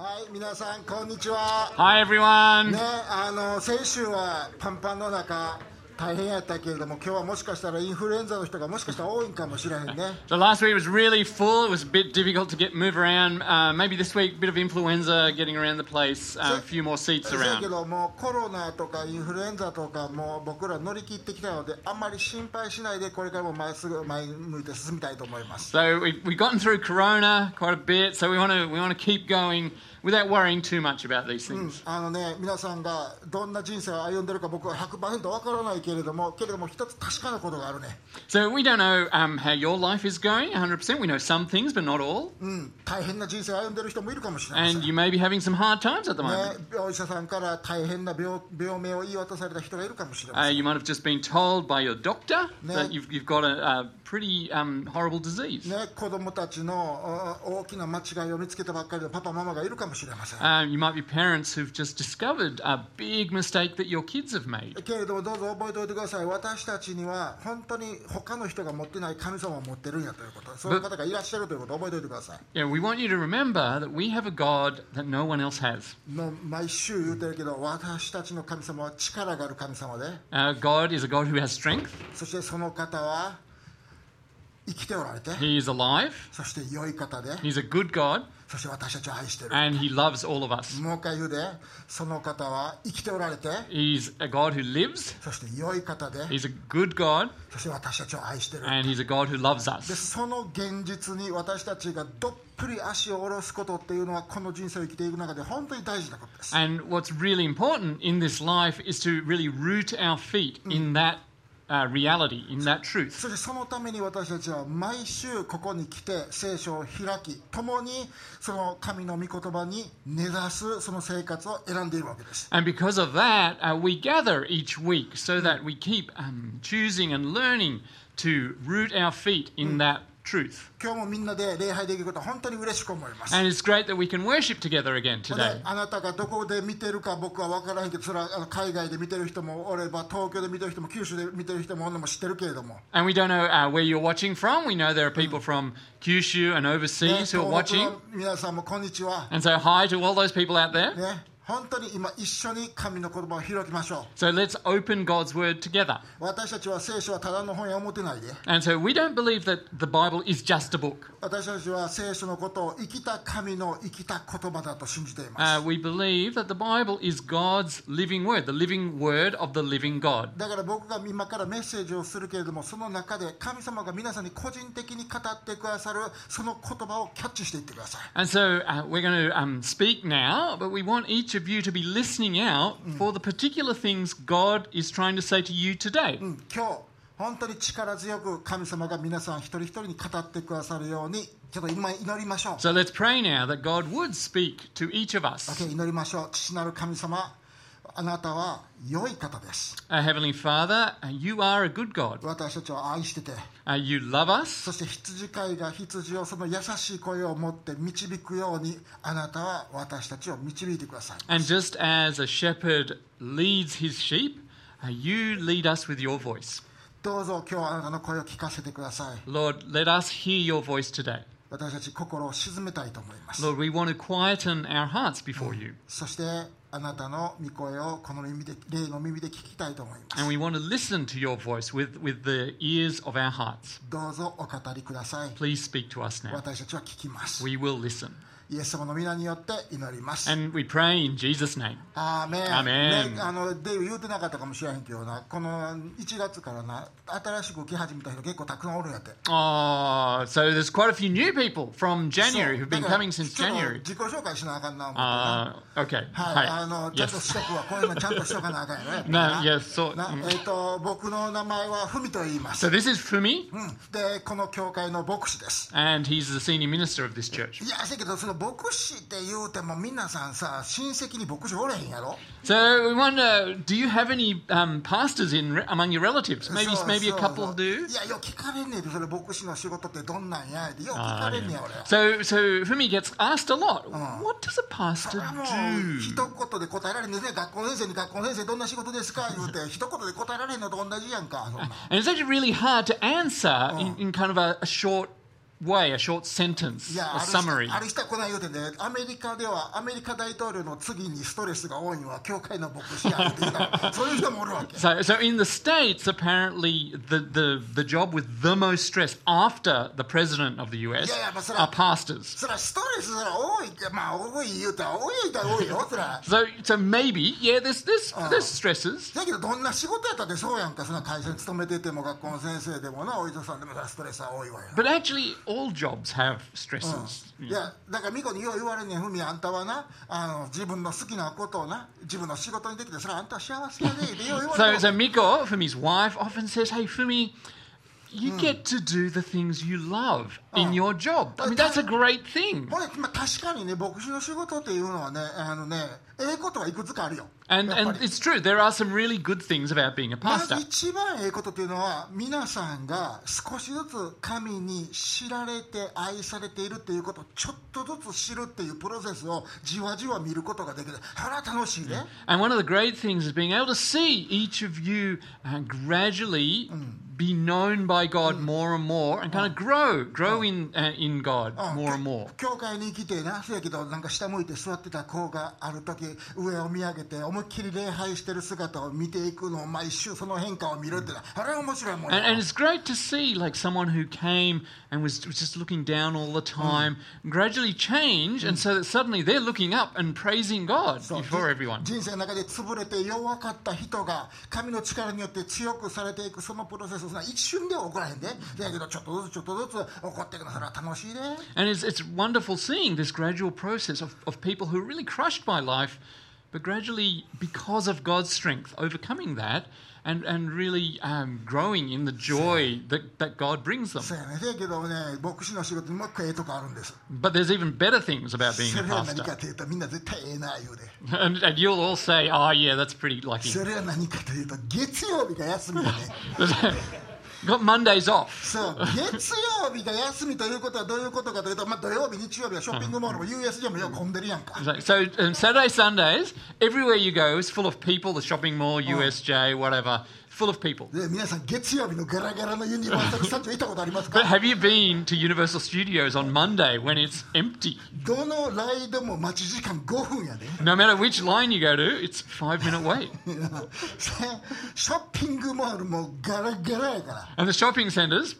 はい、皆さん、こんにちは。Hi, everyone. ね、あの、先週はパンパンの中、大変やったけれども、今日はもしかしたらインフルエンザの人がもしかしたら多いんかもしれへんね。 So last week was really full. It was a bit difficult to get move around. Uh, maybe this week, a bit of influenza getting around the place. Uh, a few more seats せやけ around. どもうコロナとかインフルエンザとかもう僕ら乗り切ってきたのであんまり心配しないでこれからもまっすぐ前向いて進みたいと思います So we've, we've gotten through Corona quite a bit. So we want to we want to keep going without worrying too much about these things. あのね皆さんがどんな人生を歩んでるか僕は100%わからないけれどもけれども一つ確かなことがあるね So we don't know um, how your life is going 100%. We know some things, but not all. うん大変な人生を歩んでる人もいるかもしれません And you may be having some hard times at the ね moment.、お医者さんから大変な病病名を言い渡された人がいるかもしれま Uh, せん、 you might have just been told by your doctor No. that you've, you've got a, a pretty um, horrible disease. ね、子供たちのあ大きな間違いを見つけたばっかりのパパママがいるかもしれません、Um, you might be parents who've just discovered a big mistake that your kids have made. けれどもどうぞ覚えておいてください私たちには本当に他の人が持ってない神様を持ってるんやということそういう方がいらっしゃるということを覚えておいてください Yeah, we want you to remember that we have a God that no one else has. 毎週言うてるけど私たちの神様は力がある神様で Our God is a God who has strength. そしてその方は生きておられて He is alive. そして良い方で He's a good God, そして私たちを愛してる and He loves all of us. もう一回言うでその方は生きておられて He's a God who lives. そして良い方で He's a good God, そして私たちを愛してる and He's a God who loves で us. その現実に私たちがどっぷり足を下ろすことっていうのはこの人生を生きていく中で本当に大事なことです And what's really important in this life is to really root our feet in that uh, reality, in that truth. そしてそのために私たちは毎週ここに来て聖書を開き共にその神の御言葉に根ざすその生活を選んでいるわけです And because of that, uh, we gather each week so that we keep um, choosing and learning to root our feet in that truth. 今日もみんなで礼拝できることは本当に嬉しく思います And it's great that we can worship together again で today. あなたがどこで見てるか僕は分からへんけどそれは海外で見てる人もおれば東京で見てる人も九州で見てる人もも知ってるけれども And we don't know uh, where you're watching from. We know there are people from Kyushu and ね overseas who are watching. の皆さんもこんにちは And so, hi to all those people out there. ね本当に今一緒に神の言葉を開きましょう So, let's open God's word together. 私たちは聖書はただの本や思ってないで And so, we don't believe that the Bible is just a book. 私たちは聖書のことを生きた神の生きた言葉だと信じています、Uh, we believe that the Bible is God's living word, the living word of the living God. だから僕が今からメッセージをするけれどもその中で神様が皆さんに個人的に語ってくださるその言葉をキャッチしていってください And so, uh, we're going to um, speak now, but we want each of you to be listening out for the particular things God is trying to say to you today. うん今日本当に力強く神様が皆さん一人一人に語ってくださるようにちょっと今祈りましょう So, let's pray now that God would speak to each of us. OK 祈りましょう父なる神様 あなたは良い方です Our Heavenly Father, uh, you are a good God. 私たちを愛してて Uh, you love us, そして羊飼いが羊をその優しい声を持って導くようにあなたは私たちを導いてください and just as a shepherd leads his sheep, uh, you lead us with your voice. どうぞ今日はあなたの声を聞かせてください Lord, let us hear your voice today. 私たち心を鎮めたいと思います Lord, we want to quieten our hearts before you. そしてあなたの御声をこの耳で霊の耳で聞きたいと思います And we want to listen to your voice with, with the ears of our hearts. どうぞお語りください Please speak to us now. 私たちは聞きます We will listen. イエス様の皆によって祈ります And we pray in Jesus' name. アーメンアーメンね、あのデイブ言うてなかったかもしれへんけどなこの1月からな新しく来始めた人結構たくさんおるんやって Oh, so there's quite a few new people from そう January who've been coming since January. 自己紹介しなあかんな思ってな Uh, okay. はい、あ.のちゃんと.しとくわこういうのちゃんとしとかなあかんよね な yes, so, な mm. えっ、と僕の名前はふみと言います、so this is Fumi, うん、でこの教会の牧師です and he's the senior minister of this church. いやせやけどその牧師って言うても皆さんさ親戚に牧師おれへんやろ So we wonder, do you have any um, pastors in re- among your relatives? Maybe そう maybe a そう couple そう do. いやよう聞かれんねんでそれ牧師の仕事ってどんなんやってよう聞か Ah, れんねん yeah. 俺 So so Fumi gets asked a lot. What does a そ pastor れはもう do? 一言で答えられんねんね学校の先生に学校の先生どんな仕事ですか言うて一言で答えられんのと同じやんかそんなん And it's actually really hard to answer in, in kind of a, a short way, a short い sentence, や a ある人 summary. ある人はこない言うてねアメリカではアメリカ大統領の次にストレスが多いのは教会の牧師やって言うたそういう人もおるわけ So, so in the States, apparently, the, the, the job with the most stress after the president of the US Yeah, yeah, but so are that- pastors. そらストレスそら多いまあ多い言うたら多い言うたら多いよそら So, so maybe, yeah, there's, there's, there's stresses. だけどどんな仕事やったってそうやんかその会社に勤めてても学校の先生でもなお医者さんでもそらストレスは多いわよ But actually, all jobs have stresses. いやだから美子によう言われんねんふみあんたはなあの自分の好きなことをな自分の仕事にできてそれはあんたは幸せやでってよう言われ So, る so Miko, Fumi's wife, often says, "Hey, Fumi, you get to do the things you love in Oh. your job. I mean, that's a great thing." ほんでまあ、確かにね牧師の仕事っていうのはねあのねええことはいくつかあるよ And やっぱ and り it's true. There are some really good things about being a まず pastor. 一番ええことっていうのは皆さんが少しずつ神に知られて愛されているっていうことをちょっとずつ知るっていうプロセスをじわじわ見ることができるあら楽しいね、 And one of the great things is being able to see each of you uh, gradually be known by God more and more, and kind of grow, grow in uh, in God うん more and more. 教会に来てなそうやけどなんか下向いて座ってた子がある時上を見上げて思いっきり礼拝してる姿を見ていくのを毎週その変化を見るってのはあれは面白いもん And, や and it's great to see like someone who came and was, was just looking down all the time gradually change, and so that suddenly they're looking up and praising God そう before everyone. 人生の中で潰れて弱かった人が神の力によって強くされていくそのプロセスが一瞬では起こらへんでだけどちょっとずつちょっとずつ起こっていくのそれは楽しいで And it's, it's wonderful seeing this gradual process of, of people who are really crushed by life, but gradually, because of God's strength, overcoming that and, and really um, growing in the joy that, that God brings them. そうやねだけどね牧師の仕事にもう一個ええとこあるんです But there's even better things about being そ a れは何 pastor. かというとみんな絶対ええな言うで And, and you'll all say, oh, yeah, that's pretty lucky. それは何かというと月曜日が休みだね Got Mondays off. そう月曜日が休みということはどういうことかというと、まあ、土曜日日曜日はショッピングモールも USJ もよく混んでるやんか So, so um, Saturday, Sundays, everywhere you go is full of people. The shopping mall, USJ, whatever, full of people. で皆さん月曜日のガラガラのユニバーサル・スタジオ行ったことあります But か have you been to Universal Studios on Monday when it's empty? どのライドも待ち時間5分やで No matter which line you go to, it's five minute wait. ショッピングモールもガラガラやから And the shopping centres,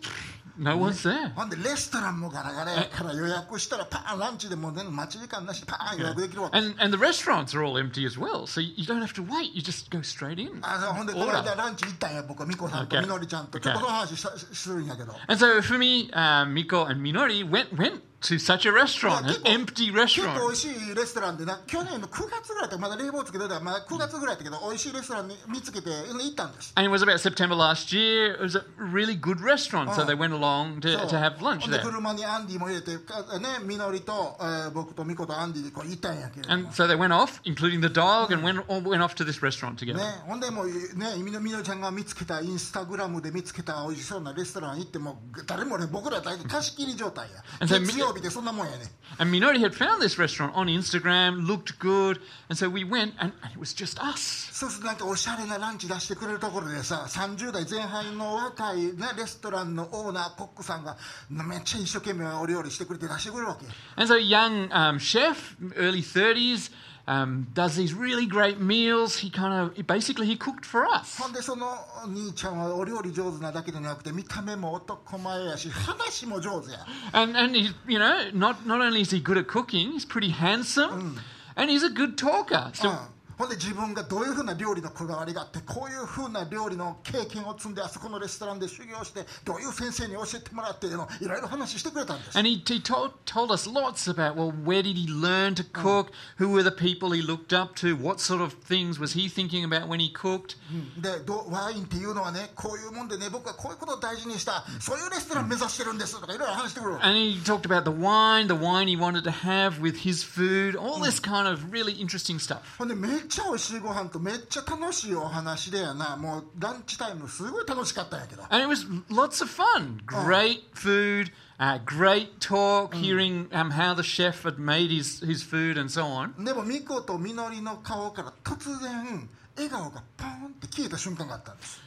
no one's there. ほんでレストランもガラガラやから予約したらパーンランチでもう、ね、待ち時間なしでパーン予約できるわけ And, and the restaurants are all empty as well, so you don't have to wait. You just go straight in. あのほんでこの Order. 間ランチ行ったんや僕はミコさんと Okay. みのりちゃんと Okay. ちょっとその話しするんやけど And so for me, um, Miko and Minori went went to such a restaurant, an 結構 empty 結構美 restaurant. 味しいレストランでな去年の9月ぐらいだったまだ冷房つけてたまだ9月ぐらいだったけど美味しいレストランに見つけて行ったんです And it was about September last year. It was a really good restaurant, so Oh. they went along to, そう to have lunch ほんで there. 車にアンディも入れてかねみのりと、えー僕とミコとアンディでこう行ったんやけれども And so they went off, including the dog, and went all went off to this restaurant together. ね、ほんでもうねみのみのりちゃんが見つけたインスタグラムで見つけた美味しそうなレストラン行っても誰もね僕ら大体貸し切り状態や And so 月曜 日でそんなもんやね And Minori had found this restaurant on Instagram, looked good, and so we went, and, and it was just us. そうするとなんかおしゃれなランチ出してくれるところでさ30代前半の若い、ね、レストランのオーナーコックさんがめっちゃ一生懸命お料理してくれて出してくれるわけ And so, a young um, chef, early 30s, um, does these really great meals. He kind of, basically, he cooked for us. ほんでそのお兄ちゃんはお料理上手なだけでなくて見た目も男前やし話も上手や And, and he's, you know, not, not only is he good at cooking, he's pretty handsome, and he's a good talker. う So, ん ほんで自分がどういうふうな料理のこだわりがあってこういうふうな料理の経験を積んであそこのレストランで修行してどういう先生に教えてもらっていろいろ話してくれたんです And he, he told, told us lots about, well, where did he learn to cook? Who were the people he looked up to? What sort of things was he thinking about when he cooked? でどワインっていうのはねこういうもんでね僕はこういうことを大事にしたそういうレストラン目指してるんですとかいろいろ話してくれる And he talked about the wine, the wine he wanted to have with his food, all this kind of really interesting stuff. ほんでめっちゃ美味しいご飯とめっちゃ楽しいお話でやなもうランチタイムすごい楽しかったんやけど And it was lots of fun. Great food, uh, great talk, hearing um, how the chef had made his, his food and so on. でもミコとみのりの顔から突然笑顔がポーンって消えた瞬間があったんです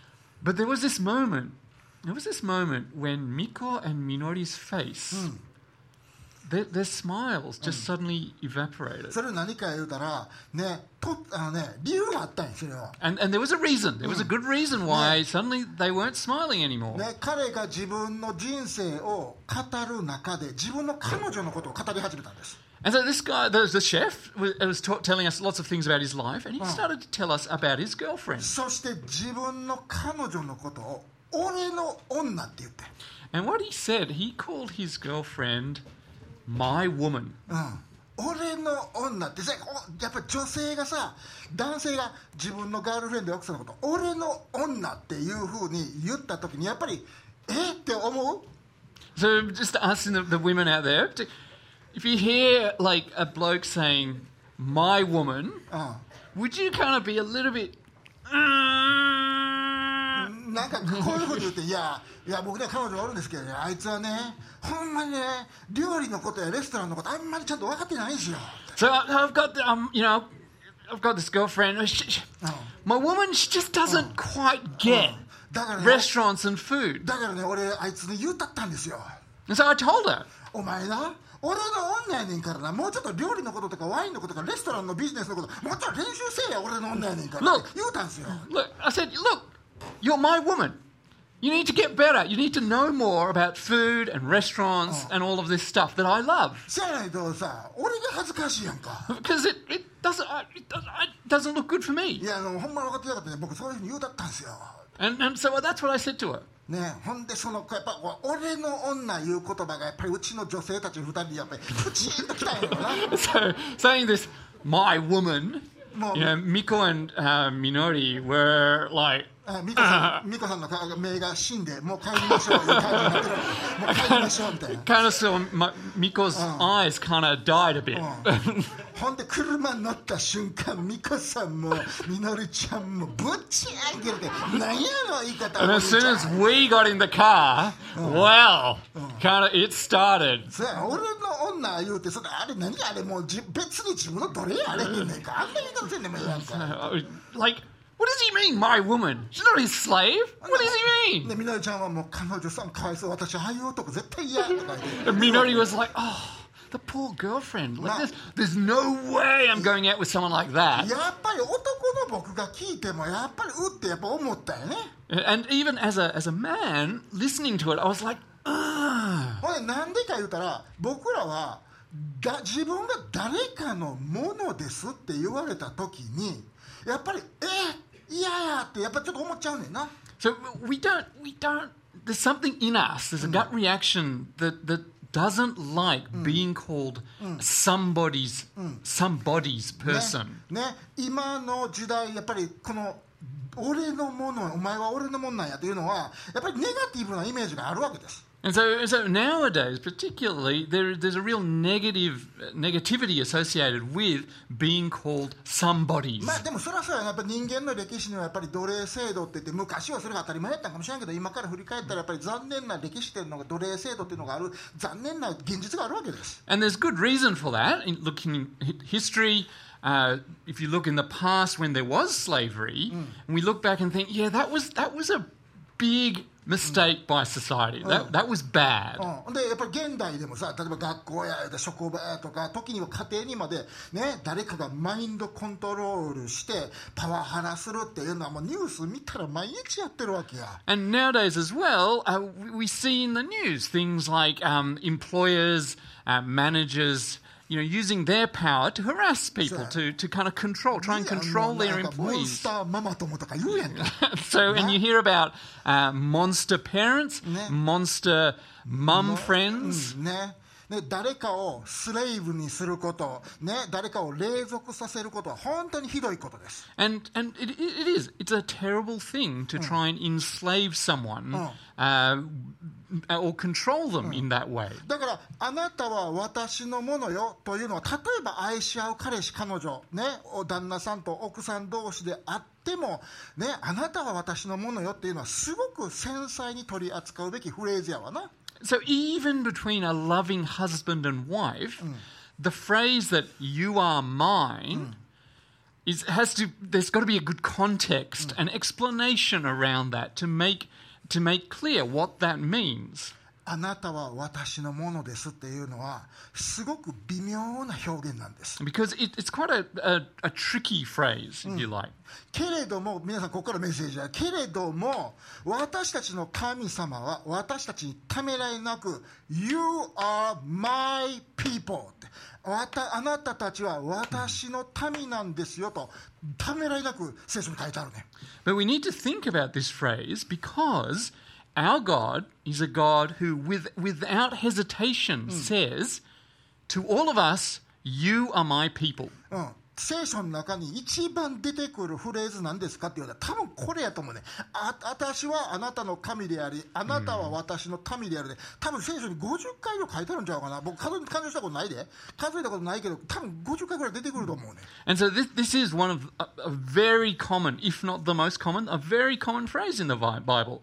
But there was this moment there was this moment when Miko and Minori's face, their, their smiles just suddenly evaporated. それ何か言うたらねとあのね理由があったんですよそれは And, and there was a reason. There was a good reason why suddenly they weren't smiling anymore. ね、彼が自分の人生を語る中で自分の彼女のことを語り始めたんです And so this guy, the, the chef, was, was ta- telling us lots of things about his life, and he started to tell us about his girlfriend. そして自分の彼女のことを俺の女って言って、 And what he said, he called his girlfriend my woman. うん、俺の女ってさおやっぱり女性がさ男性が自分のガールフレンドや奥さんのこと俺の女っていうふうに言った時にやっぱりえって思う So just asking the, the women out there, to, if you hear like a bloke saying my woman, う would you kind of be a little bit. "Mm?" んなんかこういうふうに言っていやいや僕ね彼女おるんですけどねあいつはねほんまにね料理のことやレストランのことあんまりちゃんと分かってないんですよ So I've got, the, um, you know, I've got this girlfriend. uh, She, Oh. My woman, she just doesn't quite get restaurants and food. だからね俺あいつに言うたったんですよ And so I told her, お前な俺の女やねんからなもうちょっと料理のこととかワインのこととかレストランのビジネスのこともうちょっと練習せえや俺の女やねんから Look. 言うたんですよ look, I said, look, you're my woman. You need to get better. You need to know more about food and restaurants and all of this stuff that I love. せやないとさ俺が恥ずかしいやんか Because it, it doesn't uh, it, does- it doesn't look good for い me. やあのほんまに分かってなかったね僕そういうふうに言うたったんですよ And, and so that's what I said to her. ねほんでそのやっぱこう俺の女いう言葉がやっぱりうちの女性たち二人にやっぱりプチンときたんやろな So saying this, my woman, Mom. you know, Miko and uh, Minori were like, あ美子さん美子さんの顔目が死んでもう帰りましょうもう帰りましょうみたいな。kind of my, Miko's eyes kind of died a bit. ほんで車に乗った瞬間美子さんもみのりちゃんもぶっち上げるて何やの言い方。And お as 兄 soon as ん we got in the car, well, kind of it started. 俺の女言うてそれあれ何あれもうじ別に自分のどれやあれへんねんか。あんな言い方せんでもいいやんか。Uh, Like, what does he mean, my woman? She's not his slave. What does he mean? でみのりちゃんはもう彼女さんかわいそう私ああいう男絶対嫌とか言って And Minori was like, oh, the poor girlfriend. Like, there's, there's no way I'm going out with someone like that. やっぱり男の僕が聞いてもやっぱりうってやっぱ思ったよね And even as a, as a man, listening to it, I was like, ah. ほんでなんでか言うたら僕らはだ自分が誰かのものですって言われた時にやっぱりえ 嫌やってやっぱちょっと思っちゃうねんな So we don't, we don't, there's something in us, there's a gut reaction that, that doesn't like being called somebody's, somebody's ね person. ね今の時代やっぱりこの俺のものお前は俺のもんなんやっていうのはやっぱりネガティブなイメージがあるわけです And so, so nowadays, particularly, there, there's a real negative negativity associated with being called somebody's. まあでもそれはそうやなやっぱ人間の歴史にはやっぱり奴隷制度って言って昔はそれが当たり前やったんかもしれんけど今から振り返ったらやっぱり残念な歴史っていうのが奴隷制度っていうのがある残念な現実があるわけです And there's good reason for that. In looking in hi- history, uh, if you look in the past when there was slavery, and we look back and think, yeah, that was that was a big mistake by society. That that was bad. うん、でやっぱり現代でもさ例えば学校や職場やとか時には家庭にまでね誰かがマインドコントロールしてパワハラするっていうのはもうニュース見たら毎日やってるわけや And nowadays as well, uh, we- we see in the news things like um, employers, uh, managers, you know, using their power to harass people, to, to kind of control, try and control their employees. so, and you hear about uh, monster parents, monster mum friends. うんねね、誰かをスレイブにすること、ね、誰かを隷属させることは本当にひどいことです。And, and it, it is. It's a terrible thing to try and enslave someone Oh. uh, or control them in that way. だから、あなたは私のものよというのは、例えば愛し合う彼氏、彼女、ね、お旦那さんと奥さん同士であっても、ね、あなたは私のものよっていうのは、すごく繊細に取り扱うべきフレーズやわな。So even between a loving husband and wife, mm. the phrase that "you are mine" mm. is has to. There's got to be a good context mm. and explanation around that to make to make clear what that means. あなたは私のものですっていうのはすごく微妙な表現なんです。Because it, it's quite a, a, a tricky phrase, if you like. けれども皆さんここからメッセージだけれども私たちの神様は私たちにためらいなく「You are my people」って。わたあなたたちは私の民なんですよとためらいなく聖書に書いてあるね。But we need to think about this phrase because our God is a God who, with, without hesitation, says to all of us, You are my people. うん、聖書の中に一番出てくるフレーズなんですかって言われたら多分これやと思うねあ私はあなたの神でありあなたは私の民であるで多分聖書に50回以上書いてあるんちゃうかな僕数え数えしたことないで数えたことないけど多分50回ぐらい出てくると思うね And so this, this is one of a, a very common, if not the most common, a very common phrase in the Bi- Bible.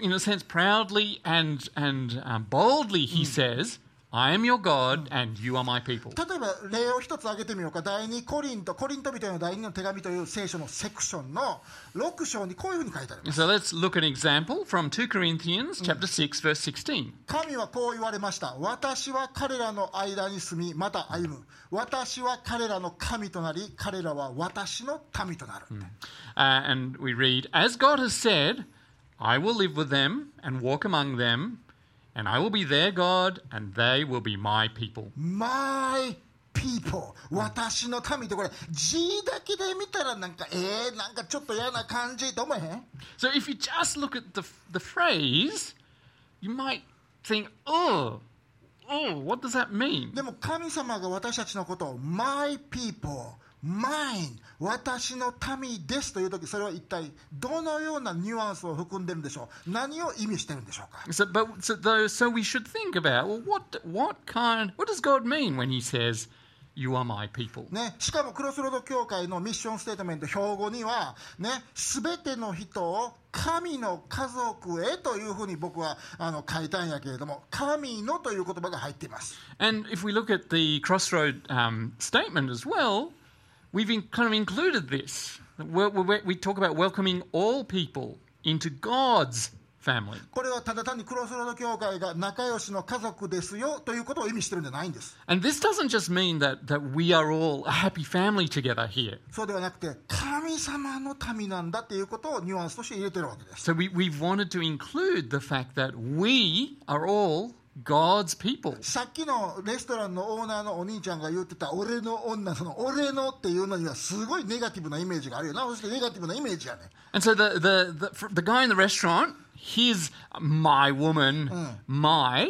in a sense, proudly and, and um, boldly, He says, I am your God and you are my people. 例えば例を一つ挙げてみようか第2コリントコリント人への第2の手紙という聖書のセクションの6章にこういうふうに書いてあります So let's look at an example from 2 Corinthians chapter 6 verse 16. 神はこう言われました私は彼らの間に住みまた歩む私は彼らの神となり彼らは私の民となる、 Uh, and we read, As God has said, I will live with them and walk among them, and I will be their God, and they will be my people. My people 私の民ってこれ字だけで見たらなんかえー、なんかちょっと嫌な感じと思えへん So if you just look at the, the phrase, you might think, oh, oh, what does that mean? でも神様が私たちのことを My people mine 私の民ですという時それは一体どのようなニュアンスを含んでるんでしょう何を意味してるんでしょうか So, but so, so we should think about well, what what kind, what does God mean when He says, "You are my people"? ね、しかもクロスロード教会のミッションステートメント標語には、ね、全ての人を神の家族へというふうに僕はあの書いたんやけれども神のという言葉が入っています And if we look at the crossroad um, statement as well, we've in, kind of included this. We, we, we talk about welcoming all people into God's family. これはただ単にクロスロード教会が仲良しの家族ですよということを意味してるんじゃないんです And this doesn't just mean that, that we are all a happy family together here. そうではなくて神様の民なんだっていうことをニュアンスとして入れてるわけです So we, we've wanted to include the fact that we are all God's people. さっきのレストランのオーナーのお兄ちゃんが言ってた俺の女その俺のっていうのにはすごいネガティブなイメージがあるよなそしてネガティブなイメージやね And so the, the, the, for the guy in the restaurant, his my woman, my,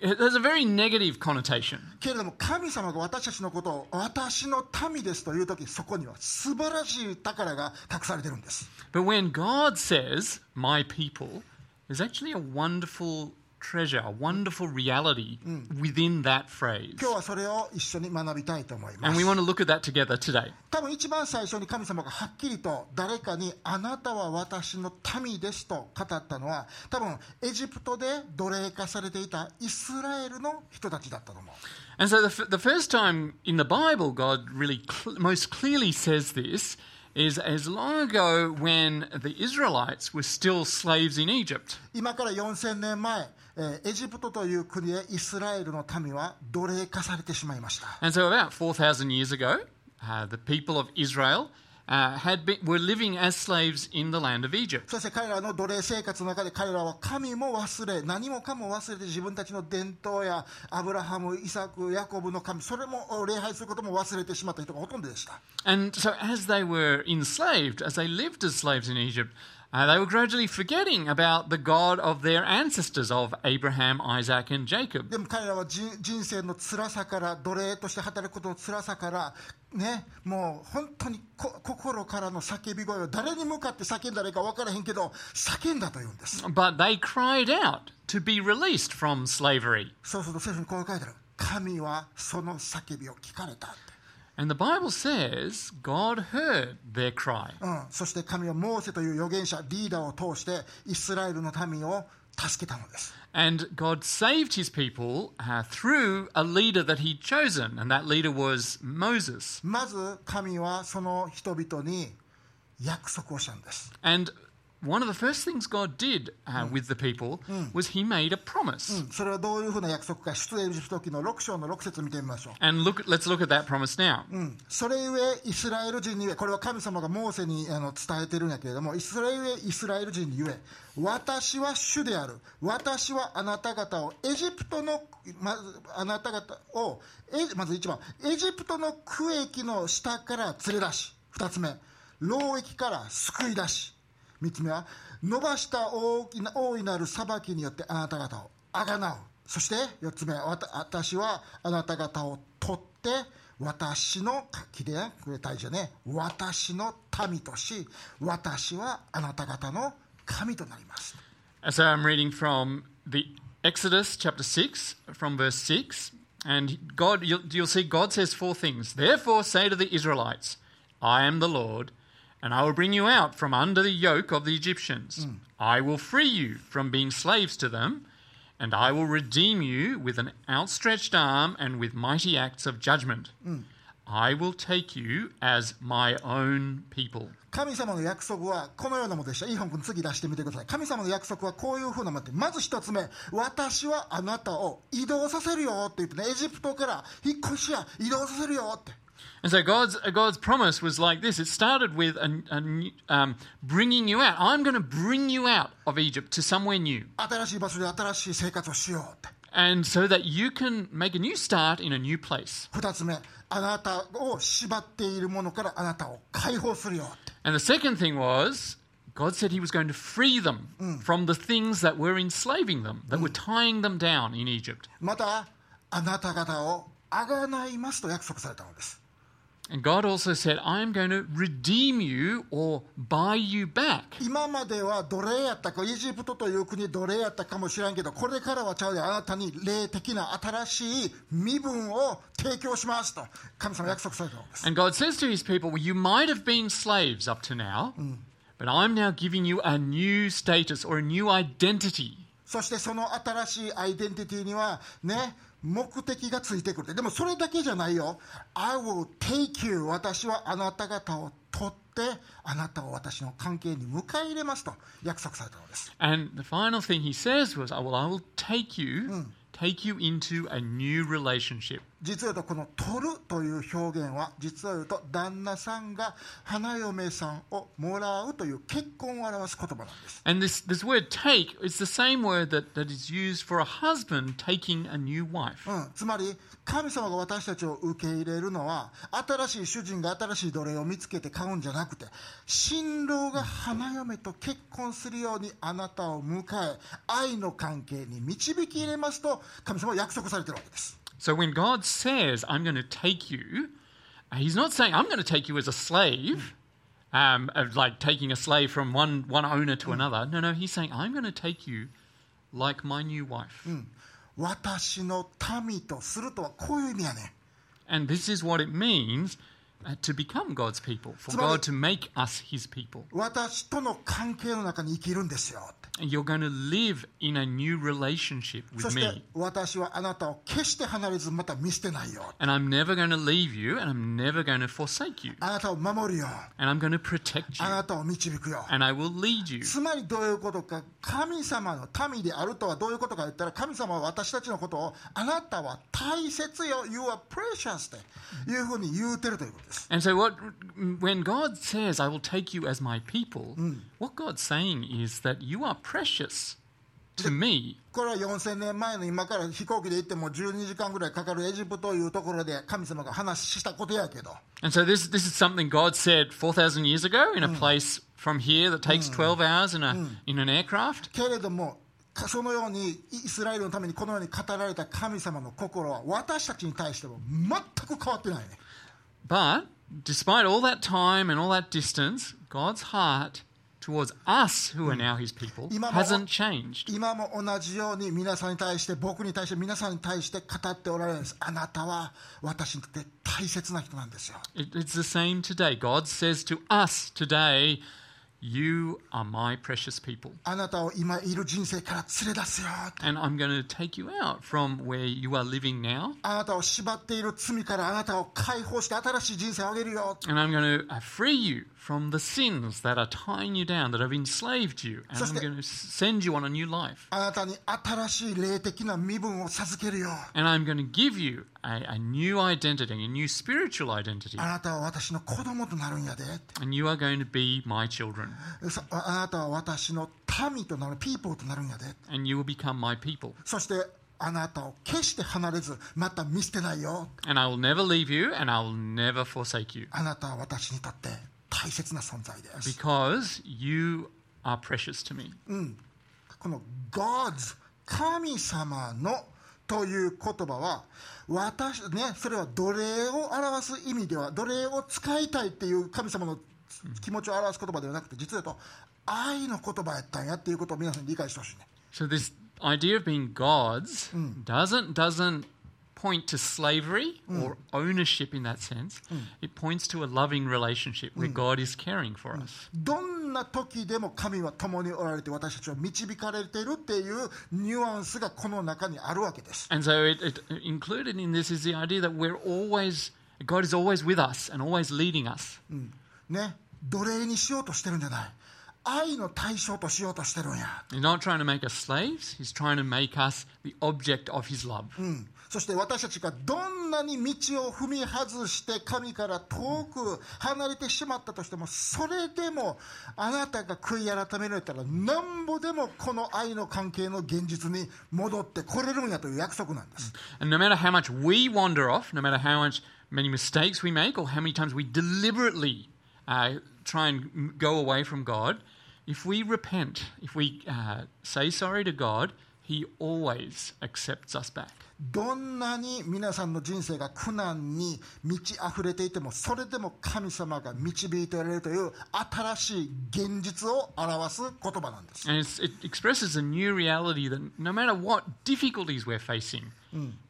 it has a very negative connotation. けれども神様が私たちのことを私の民ですという時そこには素晴らしい宝が隠されてるんです But when God says, my people, there's actually a wonderful treasure, a wonderful reality within that phrase. 今日はそれを一緒に学びたいと思いま And す we want to look at that together today. 多分一番最初に神様がはっきりと誰かにあなたは私の民ですと語ったのは多分エジプトで奴隷化されていたイスラエルの人たちだったと思う And so the, f- the first time in the Bible God really cl- most clearly says this is as long ago when the Israelites were still slaves in Egypt. 今から4000年前、 えーエジプトという国でイスラエルの民は奴隷化されてしまいました And so about 4,000 years ago, uh, the people of Israel uh, had been, were living as slaves in the land of Egypt. そして彼らの奴隷生活の中で彼らは神も忘れ何もかも忘れて自分たちの伝統やアブラハム、イサク、ヤコブの神それも礼拝することも忘れてしまった人がほとんどでした And so, as they were enslaved, as they lived as slaves in Egypt, uh, they were gradually forgetting about the God of their ancestors, of Abraham, Isaac, and Jacob. でも彼らは人人生の辛さから奴隷として働くことの辛さからねもう本当にこ心からの叫び声を誰に向かって叫んだらいいか分からへんけど叫んだというんです But they cried out to be released from slavery. そうすると聖書にこう書いてある神はその叫びを聞かれたって And the Bible says God heard their cry. うん、そして神はモーセという預言者リーダーを通してイスラエルの民を助けたのです And God saved his people uh, through a leader that he'd chosen, and that leader was Moses. まず神はその人々に約束をしたんです And one of the first things God did uh, with the people was he made a promise. それはどういうふうな約束か出エジプト記の6章の6節見てみましょう。And look, let's look at that promise now. うん、それゆえイスラエル人に言えこれは神様がモーセにあの伝えてるんやけれどもイスラエルゆえイスラエル人に言え私は主である。私はあなた方をエジプトのまずあなた方をえまず1番エジプトの区域の下から連れ出し。2つ目労役から救い出し3つ目は伸ばした大きな大いなる裁きによってあなた方をあがなうそして4つ目わ私はあなた方を取って私のきれいなこれ大事だね私の民とし私はあなた方の神となります So I'm reading from the Exodus chapter 6, from verse 6. And God, you'll, you'll see God says four things. Therefore, say to the Israelites, I am the Lord, and I will bring you out from under the yoke of the Egyptians. I will free you from being slaves to them, and I will redeem you with an outstretched arm and with mighty acts of judgment. I will take you as my own people. 神様の約束はこのようなものでした。イーホン君次出してみてください。神様の約束はこういうふうなもので、まず一つ目、私はあなたを移動させるよって言ってね、エジプトから引っ越しや移動させるよって。 And so God's God's promise was like this. It started with a, a new- um, bringing you out. I'm going to bring you out of Egypt to somewhere new, 新しい場所で新しい生活をしようって。 and so that you can make a new start in a new place. 二つ目、あなたを縛っているものからあなたを解放するよって。 And the second thing was God said He was going to free them from the things that were enslaving them, that were tying them down in Egypt. また、あなた方をあがないますと約束されたのです。 And God also said, I am going to redeem you or buy you back. 今までは奴隷やったか、イジプトという国奴隷やったかもしれんけど、これからはちゃうで、あなたに霊的な新しい身分を提供しますと、神様約束されたのです。 And God says to his people, well, You might have been slaves up to now, but I'm now giving you a new status or a new identity. そしてその新しいアイデンティティには、ね、 目的がついてくる。でもそれだけじゃないよ。I will take you. 私はあなた方を取って、あなたを私の関係に迎え入れますと約束されたのです。And the final thing he says was, oh, Well, I will take you, take you into a new relationship. 実は言うとこの「取る」という表現は実は言うと旦那さんが花嫁さんをもらうという結婚を表す言葉なんです。And this, this word take is the same word that, that is used for a husband taking a new wife. うん、つまり神様が私たちを受け入れるのは新しい主人が新しい奴隷を見つけて買うんじゃなくて新郎が花嫁と結婚するようにあなたを迎え愛の関係に導き入れますと神様は約束されてるわけです。So when God says, I'm going to take you, uh, he's not saying, I'm going to take you as a slave, um, of like taking a slave from one, one owner to another. No, no, he's saying, I'm going to take you like my new wife. 私の民とするとはこういう意味やね。 And this is what it means uh, to become God's people, for Somebody- God to make us his people. 私との関係の中に生きるんですよって。 And you're going to live in a new relationship そ with して me. 私はあなたを決して離れずまた見捨てないよ。 And I'm never going to leave you, and I'm never going to forsake you. あなたを守るよ。 And I'm going to protect あ you, なたを導くよ。 and I will lead you. つまりどういうことか神様の民であるとはどういうことか言ったら神様は私たちのことをあなたは大切よ You are precious っていうふうに言うてるということです And so, what when God says, "I will take you as my people," what God's saying is that you are precious to me. これは4000年前の今から飛行機で行っても12時間ぐらいかかるエジプトというところで神様が話したことやけど And so this, this is something God said 4,000 years ago in a place from here that takes 12 hours in, a, in an aircraft. けれどもかそのようにイスラエルのためにこのように語られた神様の心は私たちに対しても全く変わってないね But despite all that time and all that distance, God's heart towards us, who are now his people, Imam- hasn't changed. 今も同じように皆さんに対して僕に対して皆さんに対して語っておられるんですあなたは私にとって大切な人なんですよ It, it's the same today. God says to us today, You are my precious people. あなたを今いる人生から連れ出すよ And I'm going to take you out from where you are living now. あなたを縛っている罪からあなたを解放して新しい人生をあげるよ And I'm going to uh, free you from the sins that are tying you down, that have enslaved you. And I'm So- going to send you on a new life. あなたに新しい霊的な身分を授けるよ And I'm going to give you a, a new identity, a new spiritual identity. あなたは私の子供となるんやで And you are going to be my children. そああなたは私の民となるピーポーとなるんやで And you will become my people. そしてあなたを決して離れずまた見捨てないよ And I will never leave you, and I will never forsake you. あなたは私にとって 大切な存在です。Because you are precious to me. この God's 神様のという言葉は私ねそれは奴隷を表す意味では奴隷を使いたいっていう神様の気持ちを表す言葉ではなくて実はと愛の言葉やったんやっていうことを皆さんに理解してほしいね。So this idea of being gods doesn't doesn't point to slavery or ownership in that sense. It points to a loving relationship where God is caring for us. どんな時でも神は共におられて私たちは導かれているっていうニュアンスがこの中にあるわけです And so it, it included in this is the idea that we're always God is always with us and always leading us. ね奴隷にしようとしてるんじゃない愛の対象としようとしてるんや He's not trying to make us slaves, he's trying to make us the object of his love. うん そして私たちがどんなに道を踏み外して神から遠く離れてしまったとしてもそれでもあなたが悔い改められたらなんぼでもこの愛の関係の現実に戻ってこれるんやという約束なんです、And no matter how much we wander off, no matter how much many mistakes we make, or how many times we deliberately uh, try and go away from God, if we repent, if we uh, say sorry to God, He always accepts us back. どんなに皆さんの人生が苦難に満ち溢れていてもそれでも神様が導いておられるという新しい現実を表す言葉なんです And it expresses a new reality that no matter what difficulties we're facing,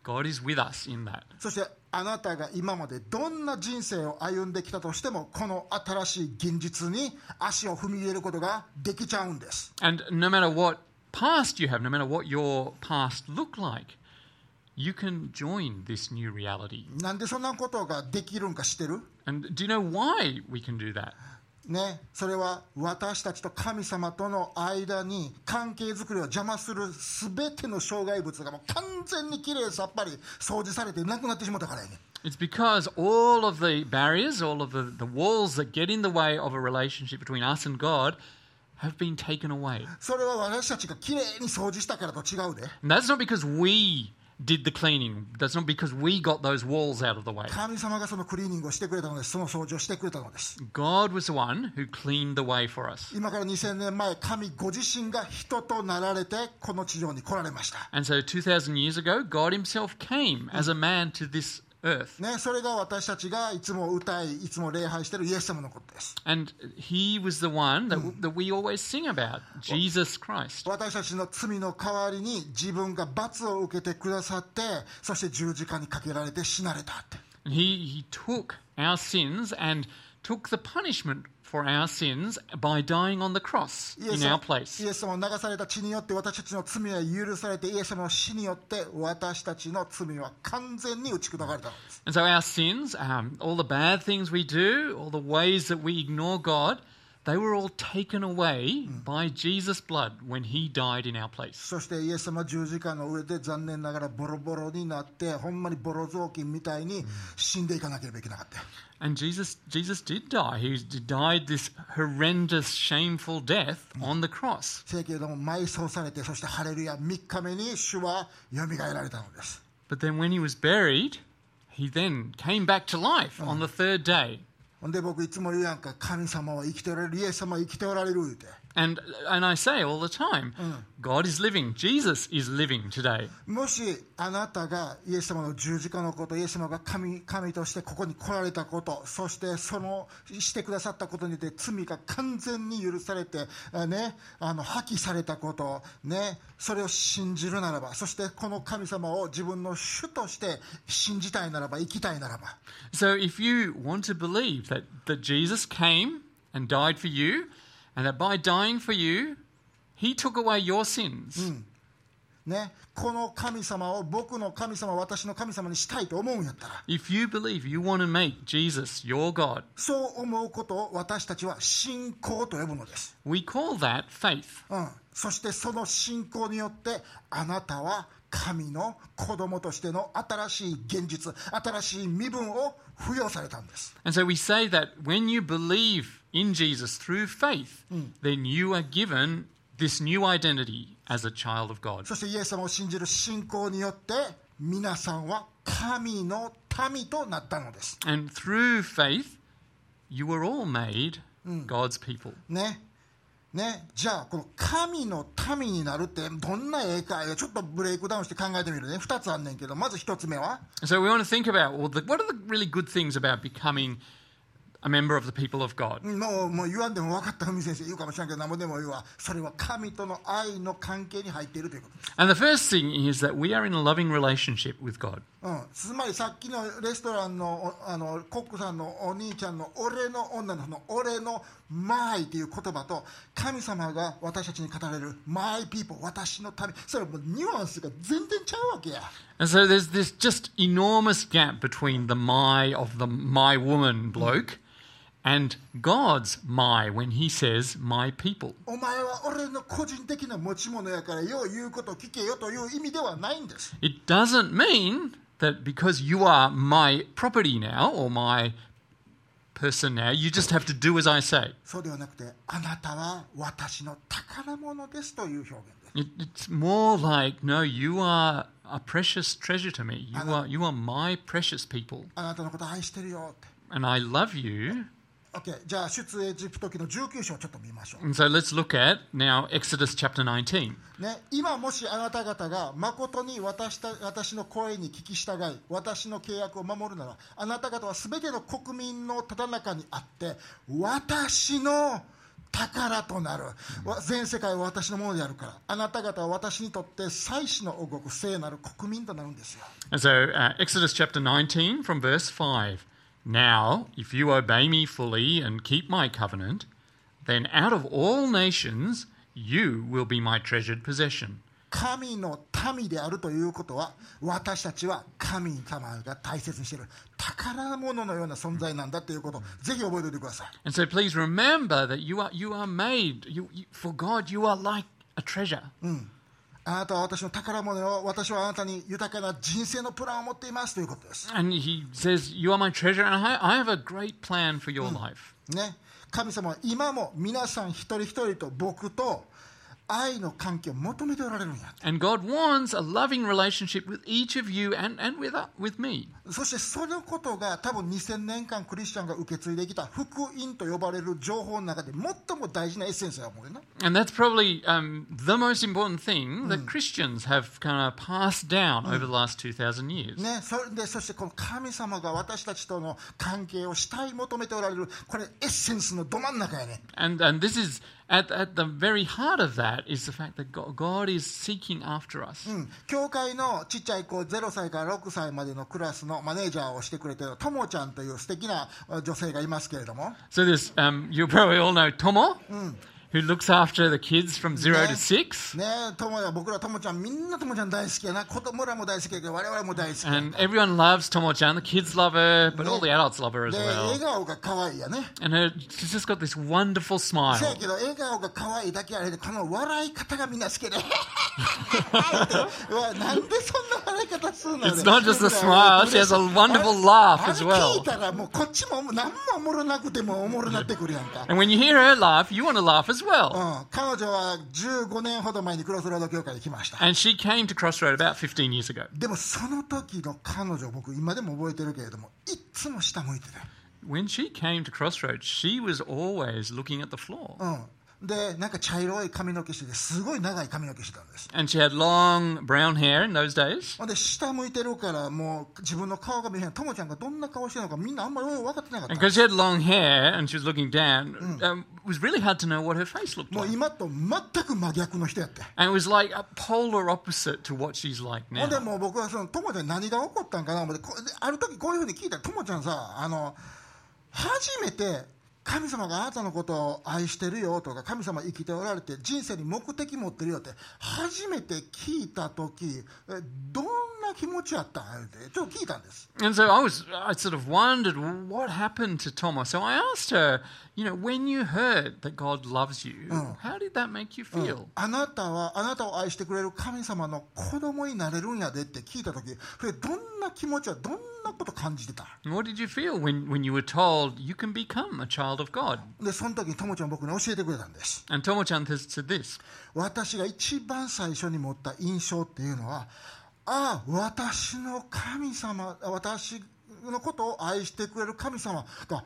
God is with us in that. そしてあなたが今までどんな人生を歩んできたとしてもこの新しい現実に足を踏み入れることができちゃうんです And no matter what past you have, no matter what your past look like, you can join this new reality. なんでそんなことができるんか知ってる And do you know why we can do that? ね、それは私たちと神様との間に関係づくりを邪魔する全ての障害物がもう完全にきれいさっぱり掃除されてなくなってしまったからやね It's because all of the barriers, all of the, the walls that get in the way of a relationship between us and God have been taken away. それは私たちがきれいに掃除したからと違うで And that's not because we did the cleaning. That's not because we got those walls out of the way. 神様がそのクリーニングをしてくれたのですその掃除をしてくれたのです God was the one who cleaned the way for us. 今から2000年前神ご自身が人となられてこの地上に来られました And so 2,000 years ago, God Himself came as a man to this earth. ね、それが私たちがいつも歌いいつも礼拝しているイエス様のことです。And He was the one that, that we always sing about Jesus Christ. 私たちの罪の代わりに自分が罰を受けてくださってそして十字架にかけられて死なれたって。And He, he took our sins and took the punishment for our sins by dying on the cross イエ in ス our 様 place. イエス様の流された血によって私たちの罪は許されてイエス様の死によって私たちの罪は完全に打ち砕かれたのです And so our sins, um, all the bad things we do, all the ways that we ignore God, they were all taken away by Jesus' blood when he died in our place. そしてイエス様は十字架の上で残念ながらボロボロになってほんまにボロ雑巾みたいに死んでいかなければいけなかった。 And Jesus, Jesus did die. He died this horrendous, shameful death on the cross. せやけれども埋葬されてそしてハレルヤ3日目に主はよみがえられたのです。 But then when he was buried, he then came back to life on the third day. ほんで僕いつも言うやんか神様は生きておられるイエス様は生きておられる言うて And, and I say all the time, God is living. Jesus is living today. もしあなたがイエス様の十字架のことイエス様が神神としてここに来られたことそしてそのしてくださったことによって罪が完全に許されて、あね、あの破棄されたこと、ね、それを信じるならばそしてこの神様を自分の主として信じたいならば生きたいならば So if you want to believe that, that Jesus came and died for you, ね、この神様を僕の神様、私の神様にしたいと思うんやったら。そう思うことを私たちは信仰と呼ぶのです。そしてその信仰によってあなたは神の子供としての新しい現実、新しい身分を付与されたんです。And so we say in Jesus through faith, then you are given this new identity as a child of God. そしてイエス様を信じる信仰によって皆さんは神の民となったのです And through faith, you were all made God's people. ねね、じゃあこの神の民になるってどんなええかちょっとブレイクダウンして考えてみるね2つあんねんけどまず1つ目は So we want to think about well, the, what are the really good things about becoming a member of the people of God? もうもう言わんでも分かった海先生言うかもしれんけど何もでも言うわそれは神との愛の関係に入っているということです、 And the first thing is that we are in a loving relationship with God. うん、つまりさっきのレストランのおあのコックさんのお兄ちゃんの俺の女のその俺の my という言葉と神様が私たちに語られる my people 私の民それもうニュアンスが全然ちゃうわけや And so there's this just enormous gap between the my of the my woman bloke and God's my when he says my people. お前は俺の個人的な持ち物やからよう言うこと聞けよという意味ではないんです It doesn't mean that because you are my property now or my person now, you just have to do as I say. そうではなくてあなたは私の宝物ですという表現です It, it's more like, no, you are a precious treasure to me. You are, you are my precious people. あなたのこと愛してるよって And I love you. OK じゃあ出エジプト記の19章をちょっと見ましょう And so let's look at now Exodus chapter 19. ね、今もしあなた方が誠に私た私の声に聞き従い私の契約を守るならあなた方は全ての国民のただ中にあって私の宝となるわ全世界は私のものであるからあなた方は私にとって祭司の王国聖なる国民となるんですよ And so uh, Exodus chapter 19 from verse 5. Now, if you obey me fully and keep my covenant, then out of all nations you will be my treasured possession. 神の民であるということは私たちは神様が大切にしている宝物のような存在なんだということをぜひ覚えておいてください And so please remember that you are, you are made, you, you, for God, you are like a treasure. あなたは私の宝物よ。私はあなたに豊かな人生のプランを持っていますということです。神様は今も皆さん一人一人と僕と愛の関係を求めておられるんや。And God wants a loving relationship with each of you and, and with, uh, with me. そしてそのことが多分2000年間クリスチャンが受け継いできた福音と呼ばれる情報の中で最も大事なエッセンスやもんね。And that's probably um, the most important thing that Christians have kind of passed down over the last 2,000 years. ね、それでそしてこの神様が私たちとの関係をしたい求めておられるこれエッセンスのど真ん中やね。And, and this is at, at the very heart of that is the fact that God, God is seeking after us. うん、教会のちっちゃい子0歳から6歳までのクラスのマネージャーをしてくれてるともちゃんという素敵な女性がいますけれども、 So this, um, you probably all know Tomo. who looks after the kids from zero Yeah. to six. ねえともや僕らともちゃんみんなともちゃん大好きやな子供らも大好きやけど我々も大好きや And everyone loves Tomo-chan. The kids love her, but all the adults love her as で well. 笑顔が可愛いやね And her, she's just got this wonderful せや smile. けど笑顔が可愛いだけあれでこの笑い方がみんな好きでうわなんでそんな笑い方するの It's not just a smile, she has a wonderful laugh あれ as 聞 well. いたらもうこっちも何もおもろなくてもおもろなってくるやんか And when you hear her laugh, you want to laugh as う well. ん、彼女は15年ほど前にクロスロード協会に来ました And she came to Crossroad about 15 years ago. でもその時の彼女僕今でも覚えてるけれどもいっつも下向いてて When she came to Crossroads, she was always looking at the floor. うんでなんか茶色い髪の毛しててすごい長い髪の毛してたんです And she had long brown hair in those days. ほんで下向いてるからもう自分の顔が見えへんともちゃんがどんな顔してるのかみんなあんまり分かってなかった because she had long hair and she was looking down, um, it was really hard to know what her face looked もう like. 今と全く真逆の人やって And it was like a polar opposite to what she's like ほんで now. もう僕はそのともちゃんに何が起こったんかな思ってある時こういうふうに聞いたらともちゃんさあの初めて神様があなたのことを愛してるよとか神様生きておられて人生に目的持ってるよって初めて聞いた時えどんな気持ちやったんってちょっと聞いたんです And so I was, I sort of wondered what happened to Tomo. So I asked her, you know, when you heard that God loves you, how did that make you feel? あなたはあなたを愛してくれる神様の子供になれるんやでって聞いた時それどんな気持ちはどんなこと感じてた what did you feel when, when you were told you can become a child of God? でその時にともちゃん僕に教えてくれたんです And Tomo-chan has said this. 私が一番最初に持った印象っていうのはああ私の神様私のことを愛してくれる神様が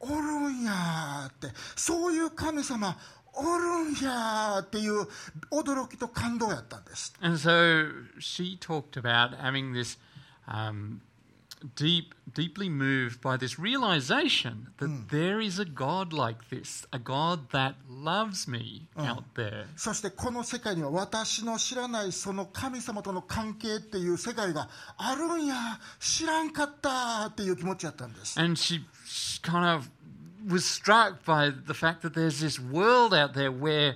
おるんやってそういう神様おるんやっていう驚きと感動やったんです And so she talked about having this um, deep, deeply moved by this realization that there is a God like this, a God that loves me out there. そしてこの世界には私の知らないその神様との関係っていう世界があるんや知らんかったっていう気持ちやったんです And she, she kind of was struck by the fact that there's this world out there where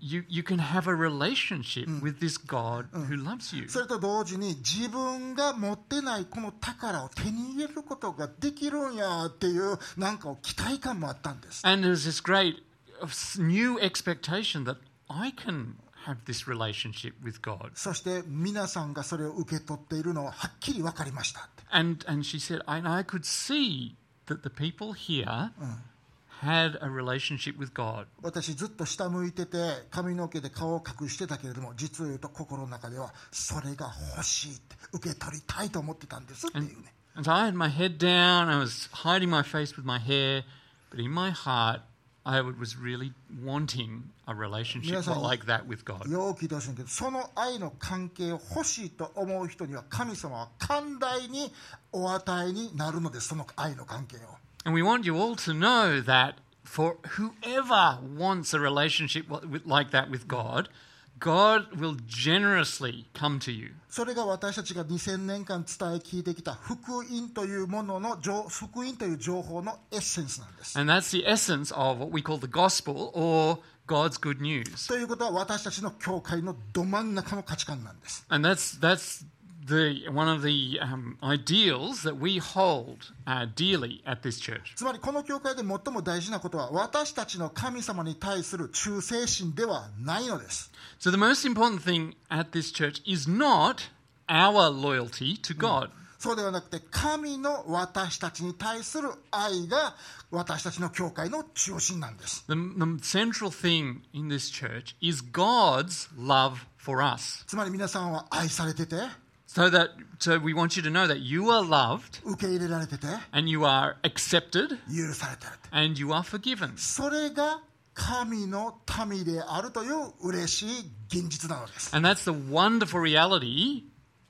you, you can have a relationship with this God who loves you. それと同時に自分が持ってないこの宝を手に入れることができるんやっていうなんか期待感もあったんです And there's this great uh, new expectation that I can have this relationship with God. そして皆さんがそれを受け取っているのははっきり分かりましたって And, and she said, and I could see that the people here Had a relationship with God. 私ずっと下向いてて髪の毛で顔を隠してたけれども実を言うと心の中ではそれが欲しいって受け取りたいと思ってたんですっていうね And so I had my head down, I was hiding my face with my hair, but in my heart, I was really wanting a relationship like that with God. よう聞いてほしいんだけどその愛の関係を欲しいと思う人には神様は寛大にお与えになるのですその愛の関係を And we want you all to know that for whoever wants a relationship wa- with- like that with God, God will generously come to you. それが私たちが2000年間伝え聞いてきた福音というものの情福音という情報のエッセンスなんです。 And that's the essence of what we call the gospel or God's good news. ということは私たちの教会のど真ん中の価値観なんです。 And that's that's the one of the um, ideals that we hold uh, dearly at this church. つまりこの教会で最も大事なことは私たちの神様に対する忠誠心ではないのです。 So the most important thing at this church is not our loyalty to God. そうではなくて神の私たちに対する愛が私たちの教会の中心なんです。 The, the central thing in this church is God's love for us. つまり皆さんは愛されてて So that so we want you to know that you are loved 受け入れられてて and you are accepted 許されてるって。 and you are forgiven. それが神の民であるという嬉しい現実なのです。 And that's the wonderful reality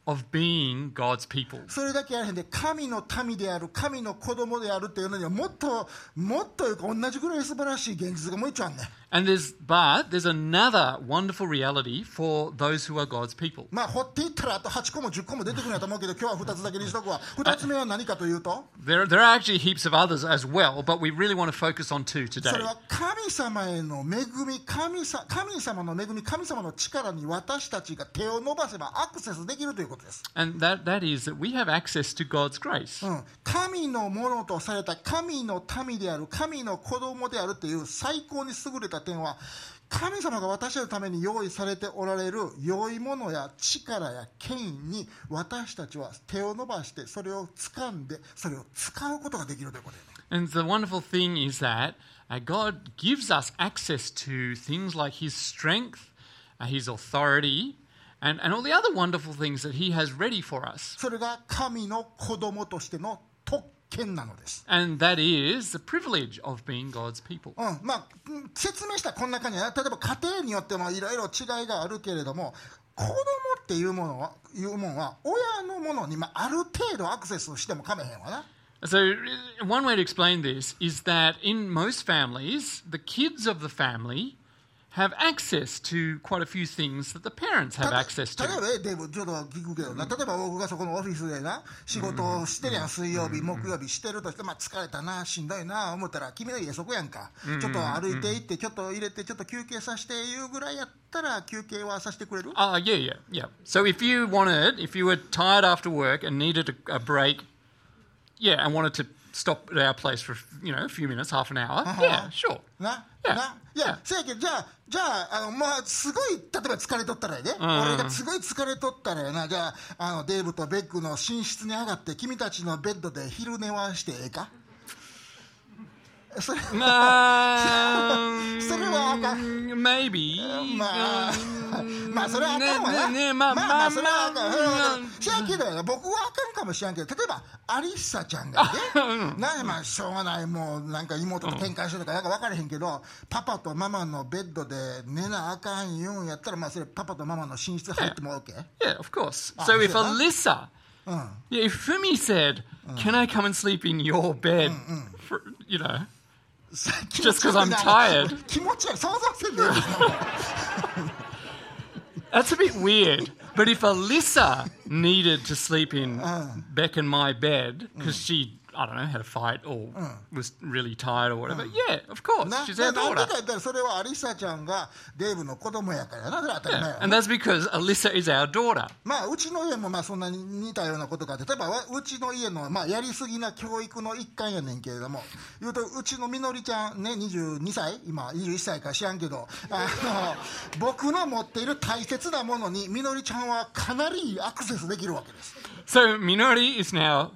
of being God's people. それだけやらへんで神の民である神の子供であるっていうのにはもっともっというか同じぐらい素晴らしい現実がもう一丁あんねん And there's but there's another wonderful reality for those who are God's people. まあ掘っていったらあと8個も10個も出てくるんやと思うけど今日は2つだけにしとくわ2つ目は何かというと There, there are actually heaps of others as well, but we really want to focus on two today. それは神様への恵み神さ神様の恵み神様の力に私たちが手を伸ばせばアクセスできるということです、 And that, that is that we have access to God's grace. うん、神のものとされた神の民である神の子供であるっていう最高に優れた 点は神様が私たちのために用意されておられる良いものや力や権威に私たちは手を伸ばしてそれを掴んでそれを使うことができるということです And the wonderful thing is that uh, God gives us access to things like His strength, uh, His authority, and, and all the other wonderful things that He has ready for us. それが神の子供としての特権なのです、And that is the privilege of being God's people. うんまあ、うん説明したらこんな感じ例えば家庭によってもいろいろ違いがあるけれども子供っていうものはいうものは親のものに、まあ、ある程度アクセスしてもかめへんわな So, uh, one way to explain this is that in most families, the kids of the family have access to quite a few things that the parents have た access 例え to. ばえデーブちょっと聞くけどな例えば僕がそこのオフィスでな仕事をしてるやん水曜日木曜日してるとして、まあ、疲れたなしんどいな思ったら君の家そこやんかちょっと歩いて行ってちょっと入れてちょっと休憩させていうぐらいやったら休憩はさせてくれる Ah, yeah, yeah, yeah. So if you wanted, if you were tired after work and needed a, a break, yeah, and wanted to stop at our place for you know a few minutes, half an hour, yeah, sure. な、Yeah. ないや、せやけど、じゃあ、じゃあ、あの、まあ、すごい、例えば疲れとったらやで、俺がすごい疲れとったらやな、じゃあ、あの、デーブとベックの寝室に上がって、君たちのベッドで昼寝はしてええか？それ、Um, それはあかん maybe. まあ、まあ、それはあかんわな。ねねまあまあ、まあ、それはあかん。まあうんせやけど僕はあかんかもしれんけど、例えば、アリッサちゃんがね、なんやまあ、しょうがない、もう、なんか妹と喧嘩してるとか、なんか分からへんけど、パパとママのベッドで寝なあかん言うんやったら、まあ、それ、パパとママの寝室入っても OK? Yeah, of course. So if. Alyssa, yeah, if Fumi said, "Can I come and sleep in your bed?" For, you know, just because I'm tired. That's a bit weird. But if Alyssa needed to sleep in uh. back in my bed because mm. she I don't know, had a fight or was really tired or whatever, yeah, of course, な she's な our daughter. それはアリサちゃんがデーブの子供やからなそれは当たり前 Yeah. や And that's because Alyssa is our daughter. まあうちの家もまあそんなに似たようなことがあって例えばわうちの家のまあやりすぎな教育の一環やねんけれども言うとうちのみのりちゃんね22歳今21歳か知らんけどあの僕の持っている大切なものにみのりちゃんはかなりアクセスできるわけです So Minori is now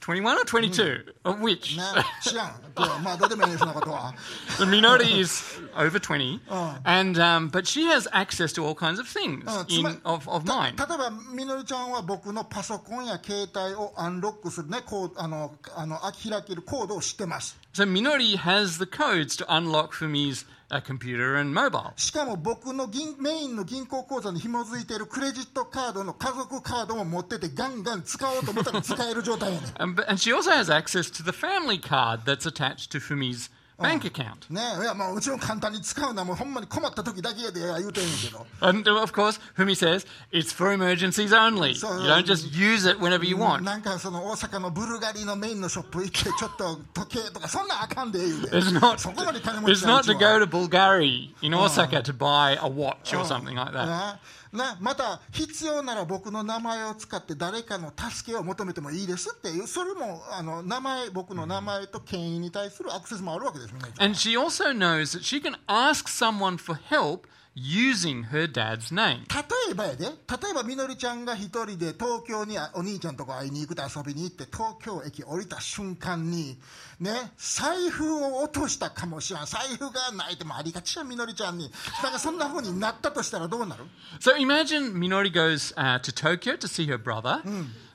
21 or 22? Of which? な知らんけどまあどうでもいいねそんなことは The Minori is over 20, and um, but she has access to all kinds of things Uh, in, tsuma- of, of た mine. 例えばみのりちゃんは僕のパソコンや携帯をアンロックするねこうあのあの開けるコードを知ってます So Minori has the codes to unlock Fumi's uh, computer and mobile. しかも僕の銀メインの銀行口座に紐づいているクレジットカードの家族カードも持っててガンガン使おうと思ったら使える状態やね And, but- and she also has access to the family card that's attached to Fumi's bank account. んねいやもううちも簡単に使うのはもうほんまに困った時だけやで言うてんねんけど And uh, of course, Fumi says it's for emergencies only. So, you don't just use it whenever you want. なんかその大阪のブルガリのメインのショップ行ってちょっと時計とかそんなんあかんで言うて It's not. そこまで金持 It's ちな not うち to は go to Bulgari in Osaka to buy a watch or something like that. なまた必要なら僕の名前を使って誰かの助けを求めてもいいですっていうそれもあの名前僕の名前と権威に対するアクセスもあるわけです And she also knows that she can ask someone for help using her dad's name. 例えばやで例えばみのりちゃんが一人で東京にお兄ちゃんとこ会いに行くと遊びに行って東京駅降りた瞬間にね財布を落としたかもしれん財布がないってもありがちやみのりちゃんにだからそんな風になったとしたらどうなる So imagine Minori goes uh, to Tokyo to see her brother,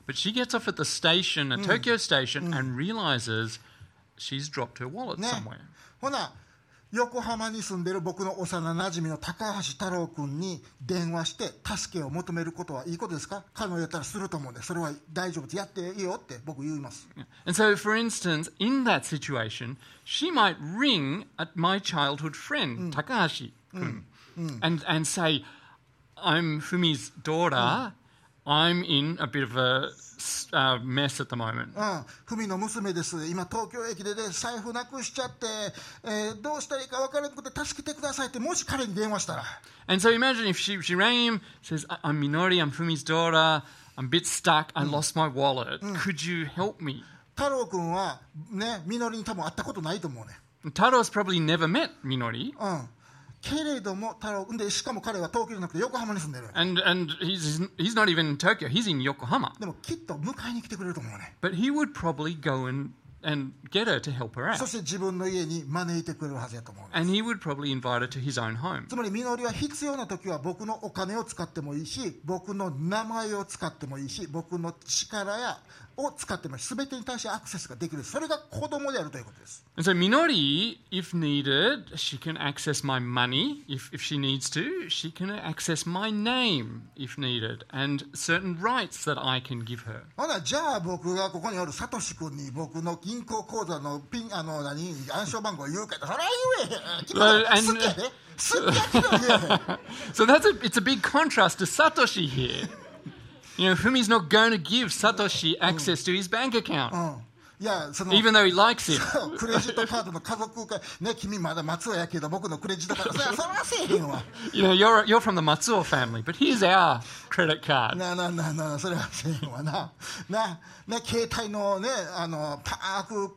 but she gets off at the station, at Tokyo station, and realizes she's dropped her wallet ね somewhere. ほな 横浜に住んでる僕の幼なじみの高橋太郎君に電話して助けを求めることはいいことですか彼女やったらすると思うんでそれは大丈夫やっていいよって僕言います And so, for instance, in that situation, she might ring at my childhood friend, Takahashi, and, and say, I'm Fumi's daughter. I'm in a bit of a s- uh, mess at the moment. うん、ふみの娘です今東京駅でね財布なくしちゃって、えーどうしたらいいか分からなくて助けてくださいってもし彼に電話したら And so imagine if she, she rang him, says, "I- I'm Minori, I'm Fumi's daughter, I'm a bit stuck, I lost my wallet. Could you help me? 太郎君はねみのりに多分会ったことないと思うね And Taro's probably never met Minori, うん けれども太郎でしかも彼は東京じゃなくて横浜に住んでる and, and he's, he's not even in Tokyo, he's in Yokohama. でもきっと迎えに来てくれると思うね But he would probably go and, and get her to help her そ out. して自分の家に招いてくれるはずやと思うね And he would probably invite her to his own home. つまりみのりは必要な時は僕のお金を使ってもいいし僕の名前を使ってもいいし僕の力やを使ってもいいし全てに対してアクセスができるそれが子供であるということです And so Minori, if needed, she can access my money if, if she needs to. She can access my name if needed, and certain rights that I can give her. ほなじゃあ僕がここにおるサトシ君に僕の銀行口座のピンあの何暗証番号言うかってそれは言えへん Well, and- 好きやで好きやけど言え So that's a, it's a big contrast to Satoshi here. You know, Fumi's not going to give Satoshi access to his bank account, うんいやその even though he likes him. クレジットカードの家族会ね君まだ松尾やけど僕のクレジットカードそれはそれはせえへんわ You know, you're, you're from the Matsuo family, but here's our credit card. なあなあなあなあそれはせえへんわななね携帯のねあのパーク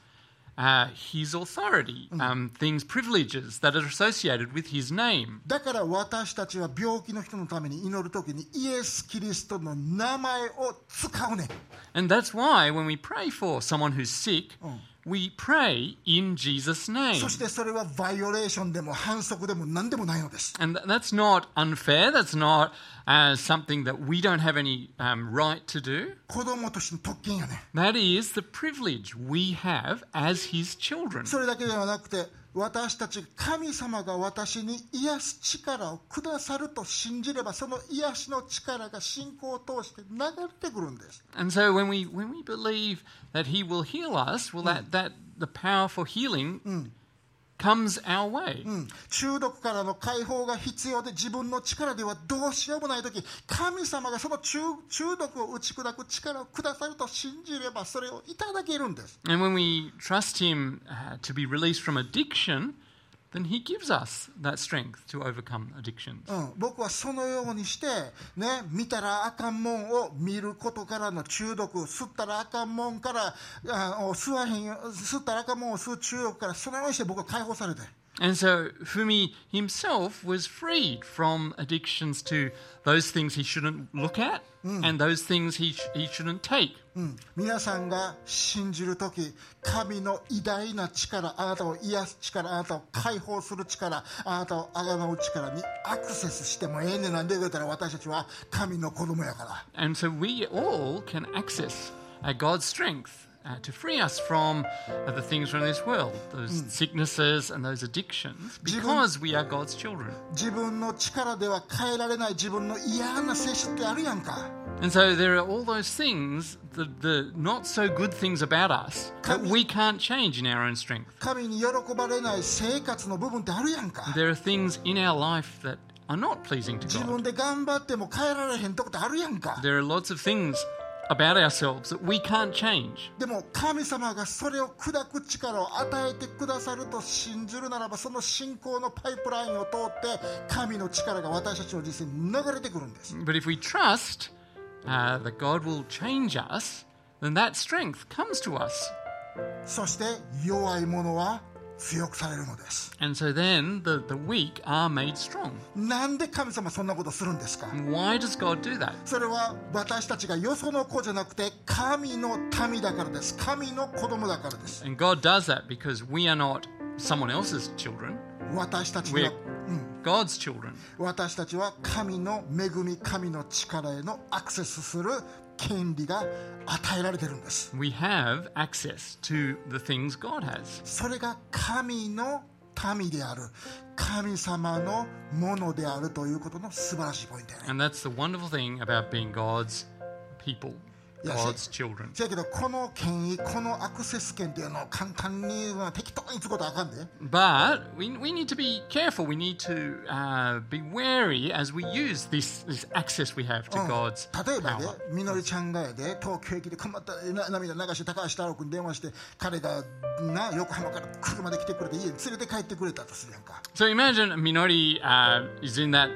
uh, his authority, um, things, privileges that are associated with his name. だから私たちは病気の人のために祈るときにイエス・キリストの名前を使うねん And that's why when we pray for someone who's sick, we pray in Jesus' name. そしてそれはバイオレーションでも反則でも何でもないのです And th- that's not unfair. That's not uh, something that we don't have any um, right to do. 子供としての特権やねん That is the privilege we have as his children. それだけではなくて私たち神様が私に癒す力をくださると信じればその癒しの力が信仰を通して流れてくるんです And so when we when we believe that he will heal us, well that, that the power for healing Comes our way. うん中毒からの解放が必要で自分の力ではどうしようもない時神様がその中中毒を打ち砕く力をくださると信じればそれをいただけるんです And when we trust him uh, to be released from addiction, then he gives us that strength to overcome addictions. うん、僕はそのようにして、ね、見たらあかんもんを見ることからの中毒吸ったらあかんもんからあを吸わへんよ吸ったらあかんもんを吸う中毒からそのようにして僕は解放されて And so Fumi himself was freed from addictions to those things he shouldn't look at and those things he, sh- he shouldn't take. うん、皆さんが信じる時神の偉大な力あなたを癒す力あなたを解放する力あなたをあがなう力にアクセスしてもええねんなんで言うたら私たちは神の子供やから And so we all can access uh, God's strength uh, to free us from uh, the things from this world, those sicknesses and those addictions, because we are God's children. 自分の力では変えられない自分の嫌な性質ってあるやんか And so there are all those things, the, the not so good things about us, that we can't change in our own strength. 神に喜ばれない生活の部分ってあるやんか There are things in our life that are not pleasing to 自 God. 分で頑張っても変えられへんとこってあるやんか There are lots of things about ourselves that we can't change. でも神様がそれを砕く力を与えてくださると信じるならばその信仰のパイプラインを通って神の力が私たちの人生に流れてくるんです But if we trust uh, that God will change us, then that strength comes to us. そして弱い者は強くされるのです And so then the, the weak are made strong. なんで神様そんなことするんですか why does God do that? それは私たちがよその子じゃなくて神の民だからです神の子供だからです And God does that because we are not someone else's children, 私たちに we're は God's children. 私たちは神の恵み神の力へのアクセスする権利が与えられてるんです We have access to the things God has. それが神の民である神様のものであるということの素晴らしいポイントやね And that's the wonderful thing about being God's people, Yes, God's children. せやけどこの権威このアクセス権っていうのを簡単にまあ適当につことはあかんで But we, we need to be careful. We need to uh, be wary as we use this, this access we have to うん God's 例えばで power. みのりちゃんがやで東京駅で困ったな涙流して高橋太郎君に電話して彼がな横浜から車で来てくれて家に連れて帰ってくれたとするやんか So imagine Minori uh, is in that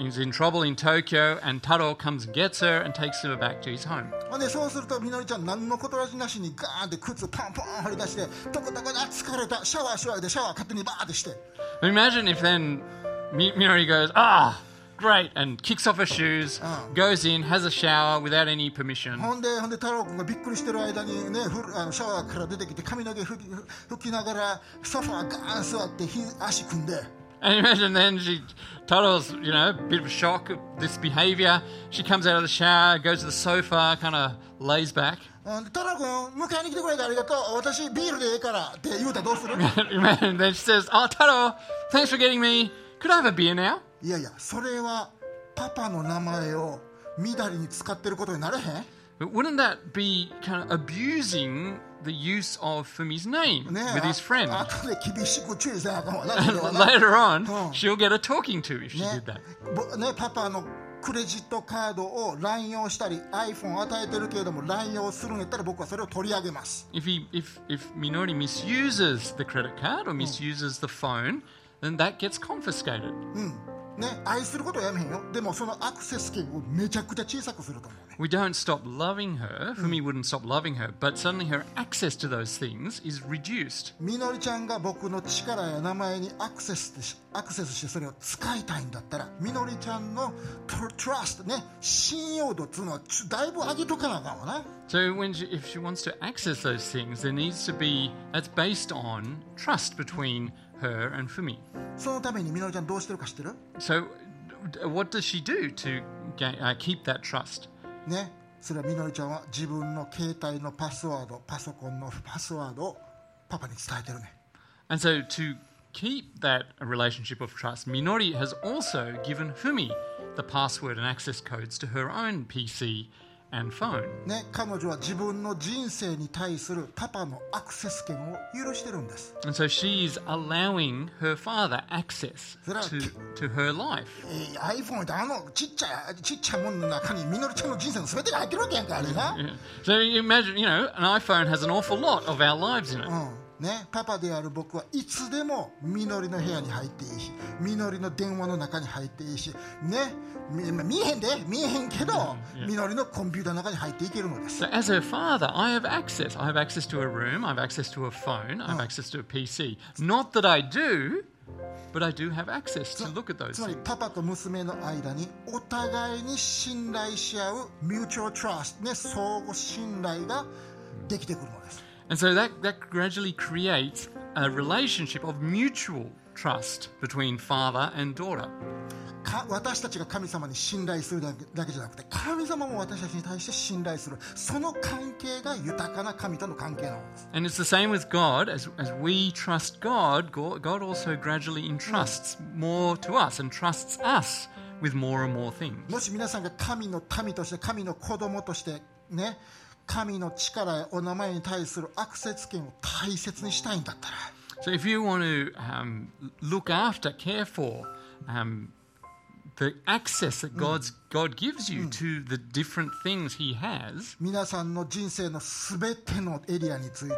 is in trouble in Tokyo, and Taro comes and gets her and takes her back to his home. ほんでそうするとみのりちゃん何のことらしなしにガーンって靴ポンポン張り出してどこどこであ疲れたシャワーシャワーでシャワー勝手にバーってして But imagine if then Mi- Minori goes, ah, great, and kicks off her shoes, Oh. goes in, has a shower without any permission. ほんでほんで太郎君がびっくりしてる間にねふるあのシャワーから出てきて髪の毛拭き拭きながらソファーガーン座ってひ足組んで And imagine then she, Taro's, you know, a bit of a shock of this behavior. She comes out of the shower, goes to the sofa, kind of lays back. ほんで太郎君迎えに来てくれてありがとう私ビールでええからって言うたらどうする and then she says, oh, Taro, thanks for getting me. Could I have a beer now? いやいやそれはパパの名前をみだりに使ってることになれへん But wouldn't that be kind of abusing the use of Fumi's name ね with his friend? あ後で厳しく注意せなあかんわなそれはな Later on, Oh. she'll get a talking to if she ね did that. ぼね、パパのクレジットカードを乱用したり iPhone を与えてるけれども乱用するんやったら僕はそれを取り上げます If he, if, if Minori misuses the credit card or misuses the phone, then that gets confiscated. うん ね愛することはやめへんよでもそのアクセス権をめちゃくちゃ小さくすると思うね We don't stop loving her. Fumi wouldn't stop loving her, but suddenly her access to those things is reduced. みのりちゃんが僕の力や名前にアクセスしアクセスしてそれを使いたいんだったらみのりちゃんのトトラストね信用度っつうのはだいぶ上げとかなあかんわな So when she, if she wants to access those things, there needs to be that's based on trust between her and Fumi. そのためにみのりちゃんどうしてるか知ってる So d- what does she do to ga- uh, keep that trust? ねそれはみのりちゃんは自分の携帯のパスワードパソコンのパスワードをパパに伝えてるね And so to keep that relationship of trust, Minori has also given Fumi the password and access codes to her own PC and phone. ね彼女は自分の人生に対するパパのアクセス権を許してるんです And so she's allowing her father access Is that a to, ki- to her life. えー iPhone ってあのちっちゃいちっちゃいものの中にみのりちゃんの人生の全てが入ってるわけやんかあれな、 Yeah. So you imagine, you know, an iPhone has an awful lot of our lives in it. うん ね、パパである僕はいつでもみのりの部屋に入っていいしみのりの電話の中に入っていいしねみ見えへんで見えへんけどみのりのコンピューターの中に入っていけるのです So as her father, I have access. I have access to a room, I have access to a phone, I have access to a PC. Not that I do, but I do have access to look at those つまり.パパと娘の間にお互いに信頼し合うミューチュアルトラストね相互信頼ができてくるのです And so that, that gradually creates a relationship of mutual trust between father and daughter. か私たちが神様に信頼するだけだけじゃなくて神様も私たちに対して信頼するその関係が豊かな神との関係なのです And it's the same with God. As, as we trust God, Go- God also gradually entrusts more to us and trusts us with more and more things. もし皆さんが神の民として神の子供としてね 神の力やお名前に対するアクセス権を大切にしたいんだったら So if you want to um, look after, care for um, the access that God's, God gives you to the different things He has, 皆さんの人生のすべてのエリアについて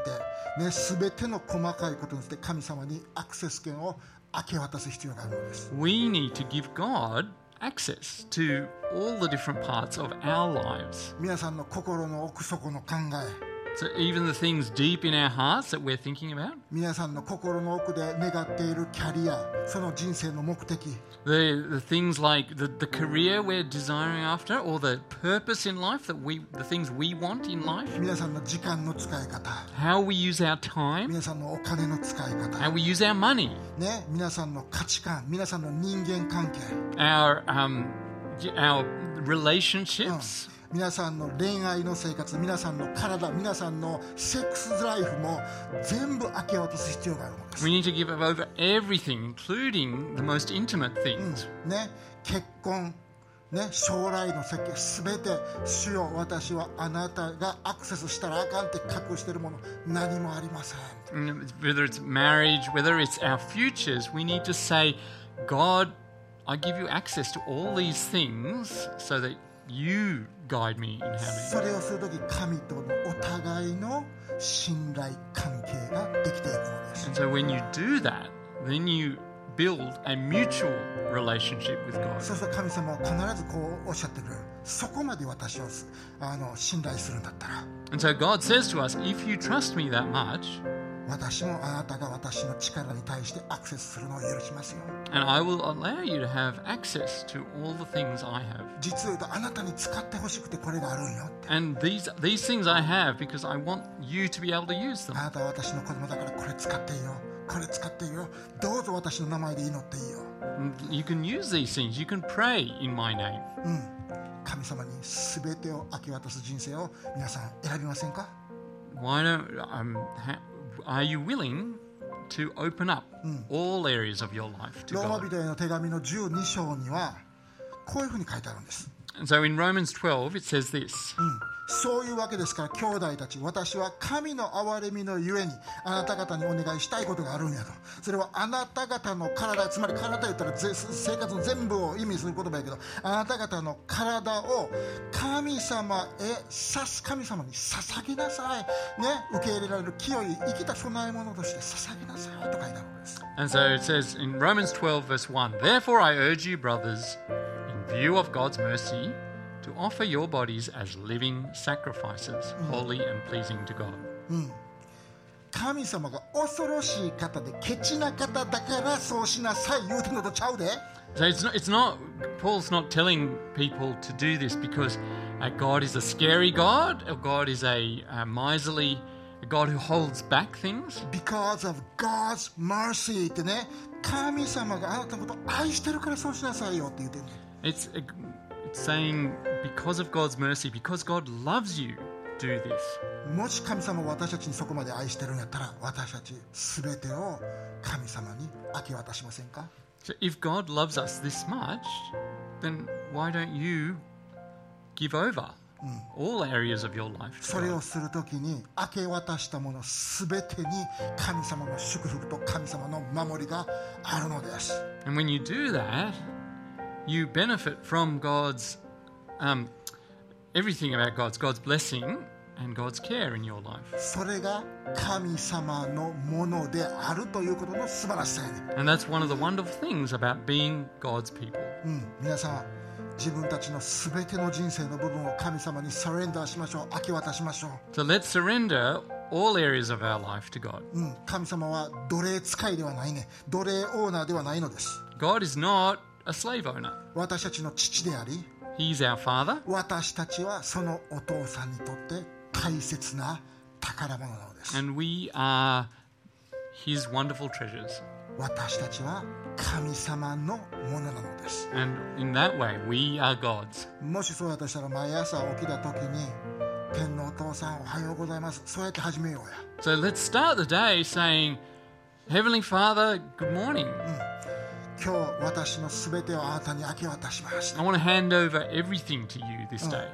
ねすべての細かいことについて神様にアクセス権を明け渡す必要があるのです we need to give God access to all the different parts of our lives. 皆さんの心の奥底の考え So even the things deep in our hearts that we're thinking about, 皆さんの心の奥で願っているキャリアその人生の目的 the the things like the, the career we're desiring after, or the purpose in life that we the things we want in life, 皆さんの時間の使い方 how we use our time, 皆さんのお金の使い how 方 we use our money, ね皆さんの価値観皆さんの人間関係 our um, our relationships. 皆さんの恋愛の生活皆さんの体皆さんのセックスライフも全部明け渡す必要があるのです We need to give over everything, including the most intimate things. ね結婚ね、将来の設計すべて主よ私はあなたがアクセスしたらあかんって隠しているもの何もありません And Whether it's marriage, whether it's our futures, we need to say, God, I give you access to all these things so that you guide me in how to. それをするとき神とのお互いの信頼関係ができていくのです And so when you do that, then you build a mutual relationship with God. そうすると神様は必ずこうおっしゃってくれるそこまで私をあの信頼するんだったら And so God says to us, if you trust me that much, 私もあなたが私の力に対してアクセスするのを許しますよ and I will allow you to have access to all the things I have. 実を言うとあなたに使ってほしくてこれがあるんよ And these these things I have because I want you to be able to use them. あなたは私の子供だからこれ使っていいよこれ使っていいよどうぞ私の名前で祈っていいよ you can use these things. You can pray in my name. 神様に全てを明け渡す人生を皆さん選びませんか Why don't um, ha, are you willing to open up all areas of your life to ローマ God? 人への手紙の12章にはこういうふうに書いてあるんです And so in Romans 12 it says this. そういうわけですから兄弟たち私は神の憐れみのゆえにあなた方にお願いしたいことがあるんやと。それはあなた方の体つまり体言ったらぜ生活の全部を意味する言葉やけどあなた方の体を神様へさす神様に捧げなさい。ね受け入れられる清い生きた供え物として捧げなさいと書いてあるんです。And so it says in Romans 12 verse 1, Therefore I urge you brothers in view of God's mercy to offer your bodies as living sacrifices, holy and pleasing to God. 神様が恐ろしい方でケチな方だからそうしなさい言うてんのとちゃうで So it's not, it's not, Paul's not telling people to do this because uh, God is a scary God, or God is a, uh miserly, a God who holds back things. Because of God's mercy ってね神様があなたのことを愛してるからそうしなさいよって言ってんね It's, uh, it's saying because of God's mercy, because God loves you, do this. もし神様が私たちにそこまで愛してるんやったら私たち全てを神様に明け渡しませんか So if God loves us this much, then why don't you give over all areas of your life? to それ God? をするときに明け渡したもの全てに神様の祝福と神様の守りがあるのです And when you do that, you benefit from God's um, everything about God's God's blessing and God's care in your life. それが神様のものであるということの素晴らしさやね And that's one of the wonderful things about being God's people. うん、皆さん自分たちの全ての人生の部分を神様にサレンダーしましょう明け渡しましょ So let's surrender all areas of our life to God. う、うん、神様は奴隷使いではないね奴隷オーナーではないのです God is not a slave owner. 私たちの父であり He's our father 私たちはそのお父さんにとって大切な宝物なのです and we are his wonderful treasures. 私たちは神様のものなのです And in that way, we are God's. もしそうやとしたら毎朝起きた時に天のお父さんおはようございますそうやって始めようや So let's start the day saying, Heavenly Father, good morning. 今日私の全てをあなたに明け渡しました I want to hand over everything to you this day.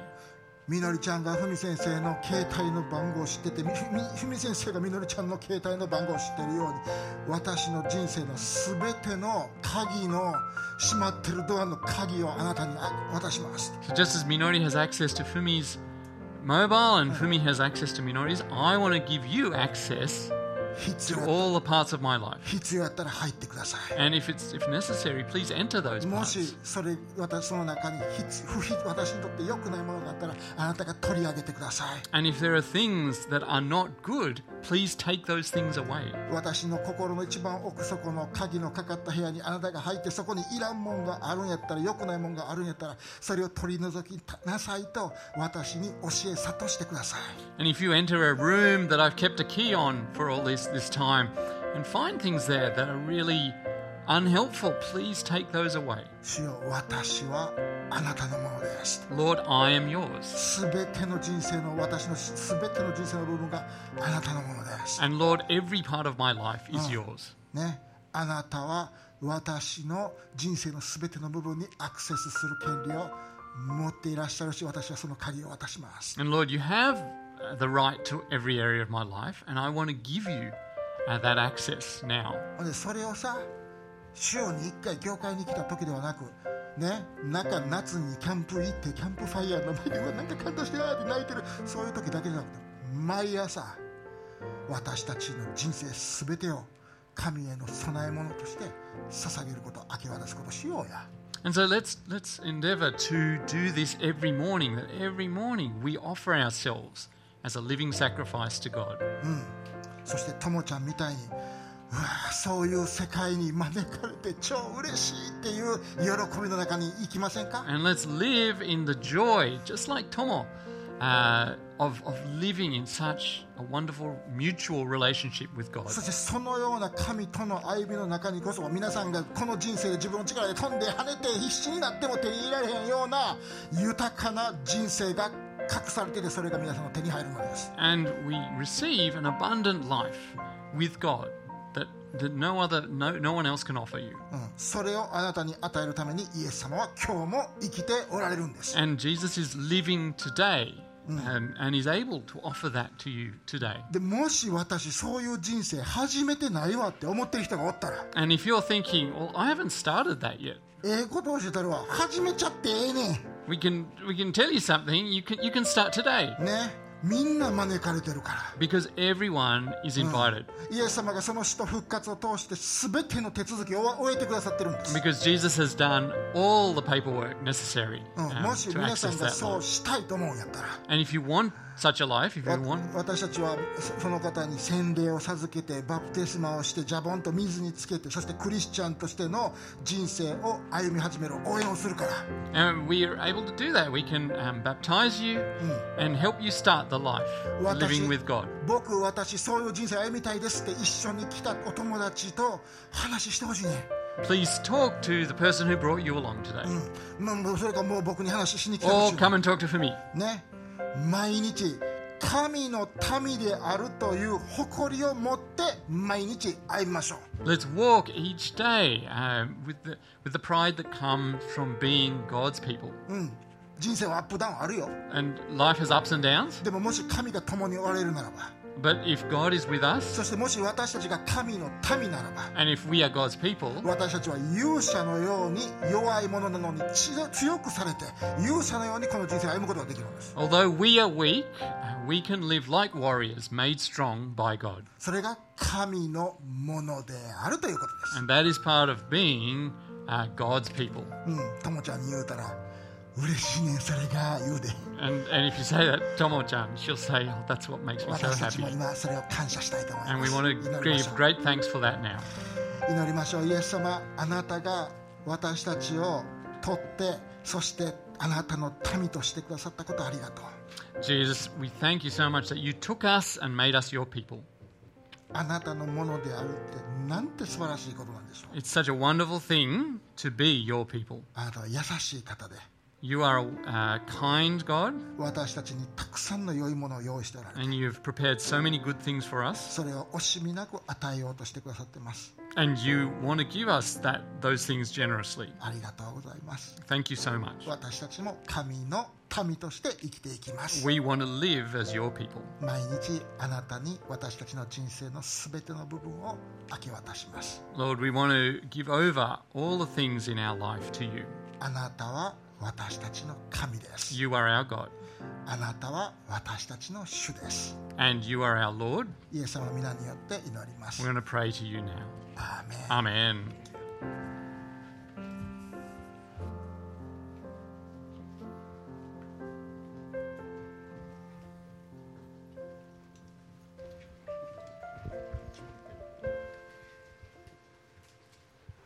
みのりちゃんがふみ先生の携帯の番号を知っててふみ先生がみのりちゃんの携帯の番号を知ってるように私の人生の全ての鍵の閉まってるドアの鍵をあなたにあ渡します So just as Minori has access to Fumi's mobile and Fumi has access to Minori's, I want to give you access 必 to 要 all the parts of my life. 必要やったら入ってください And if it's if necessary, please enter those も parts. しそれ私その中に必不必私にとって良くないものがあったらあなたが取り上げてください And if there are things that are not good, please take those things away. 私の心の一番奥底の鍵のかかった部屋にあなたが入ってそこにいらんもんがあるんやったら良くないもんがあるんやったらそれを取り除きなさいと私に教え諭してください And if you enter a room that I've kept a key on for all this this time and find things there that are really unhelpful, please take those away. 主よ私はあなたのものです Lord, I am yours. すべての人生の私のすべての人生の部分があなたのものです And Lord, every part of my life is yours. ねあなたは私の人生のすべての部分にアクセスする権利を持っていらっしゃるし私はその鍵を渡します And Lord, you have the right to every area of my life, and I want to give you uh, that access now. それをさ、週に1回教会に来た時ではなく、ね、中夏にキャンプ行ってキャンプファイヤーの前でなんか感動してなって泣いてるそういう時だけじゃなくて毎朝私たちの人生すべてを神への供え物として捧げること明け渡すことしようや。And so let's, let's endeavor to do this every morning, that every morning we offer ourselves as a living sacrifice to God. そしてともちゃんみたいにうわそういう世界に招かれて超嬉しいっていう喜びの中に行きませんか And let's live in the joy, just like Tomo, uh, of, of living in such a wonderful mutual relationship with God. そしてそのような神との歩みの中にこそ皆さんがこの人生で自分の力で飛んで跳ねて必死になっても手に入れられへんような豊かな人生が 隠されていてそれが皆さんの手に入るのです And we receive an abundant life with God that, that no other no, no one else can offer you. うん、それをあなたに与えるためにイエス様は今日も生きておられるんです And Jesus is living today and, and is able to offer that to you today. でもし私そういう人生始めてないわって思ってる人がおったら And if you're thinking, well, I haven't started that yet, ええこと教えたるわ始めちゃってええね we can we can tell you something. You can you can start today んねみんな招かれてるから because everyone is invited. イエス様がその死と復活を通して全ての手続きを終えてくださってるんです、 Because Jesus has done all the paperwork necessary うん um, もし to 皆さ access んが that そう life. したいと思うんやったら And if you want such a life, if わ you want, 私たちはそその方に洗礼を授けてバプテスマをしてジャボンと水につけてそしてクリスチャンとしての人生を歩み始める応援をするから and we are able to do that. We can um, baptize you and help you start the life 私 living with God. 僕私そういう人生歩みたいですって一緒に来たお友達と話してほしいね Please talk to the person who brought you along today, うんもうそれかもう僕に話しに来てほ or しい come and talk to Fumi. ね毎日神の民であるという誇りを持って毎日歩みましょう Let's walk each day um, with the with the pride that comes from being God's people. うん人生はアップダウンあるよ And life has ups and downs, でももし神が共におられるならば but if God is with us, そしてもし私たちが神の民ならば and if we are God's people, 私たちは勇者のように弱いものなのに強強くされて勇者のようにこの人生を歩むことができるんです although we are weak, uh, we can live like warriors made strong by God. それが神のものであるということです And that is part of being uh, God's people. うんともちゃんに言うたら And, and if you say that, Tomo-chan, she'll say, oh, that's what makes me so 私たち happy. も今それを感謝したいと思い And ま we す want 祈 to りましょ give う great thanks for that now. 祈りましょうイエス様あなたが私たちを取ってそしてあなたの民としてくださったことありがとう Jesus, we thank you so much that you took us and made us your people. あなたのものであるってなんて素晴らしいことなんでしょう It's such a wonderful thing to be your people. あなたは優しい方で You are a uh, kind God, 私たちにたくさんの良いものを用意しておられて and you've prepared so many good things for us, それを惜しみなく与えようとしてくださってます。 and you want to give us that those things generously. ありがとうございます。 Thank you so much. 私たちも神の民として生きていきます。 We want to live as your people. 毎日あなたに私たちの人生のすべての部分を明け渡します。 Lord, we want to give over all the things in our life to you. あなたは 私たちの神です You are our God, あなたは私たちの主です and you are our Lord. イエス様の皆によって祈ります We're going to pray to you now. アーメン Amen.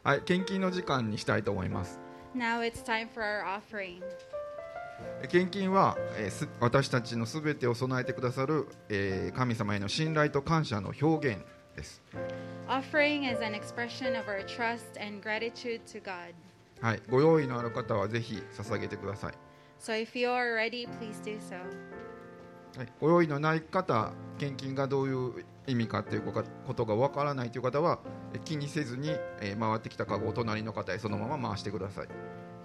はい、献金の時間にしたいと思います。Now it's time for our offering. 献金は私たちのすべてを備えてくださる神様への信頼と感謝の表現です。はい、ご用意のある方はぜひ捧げてください。はい、ご用意のない方、献金がどういう意味かということがわからないという方はえ気にせずに、えー回ってきたカゴを隣の方へそのまま回してください。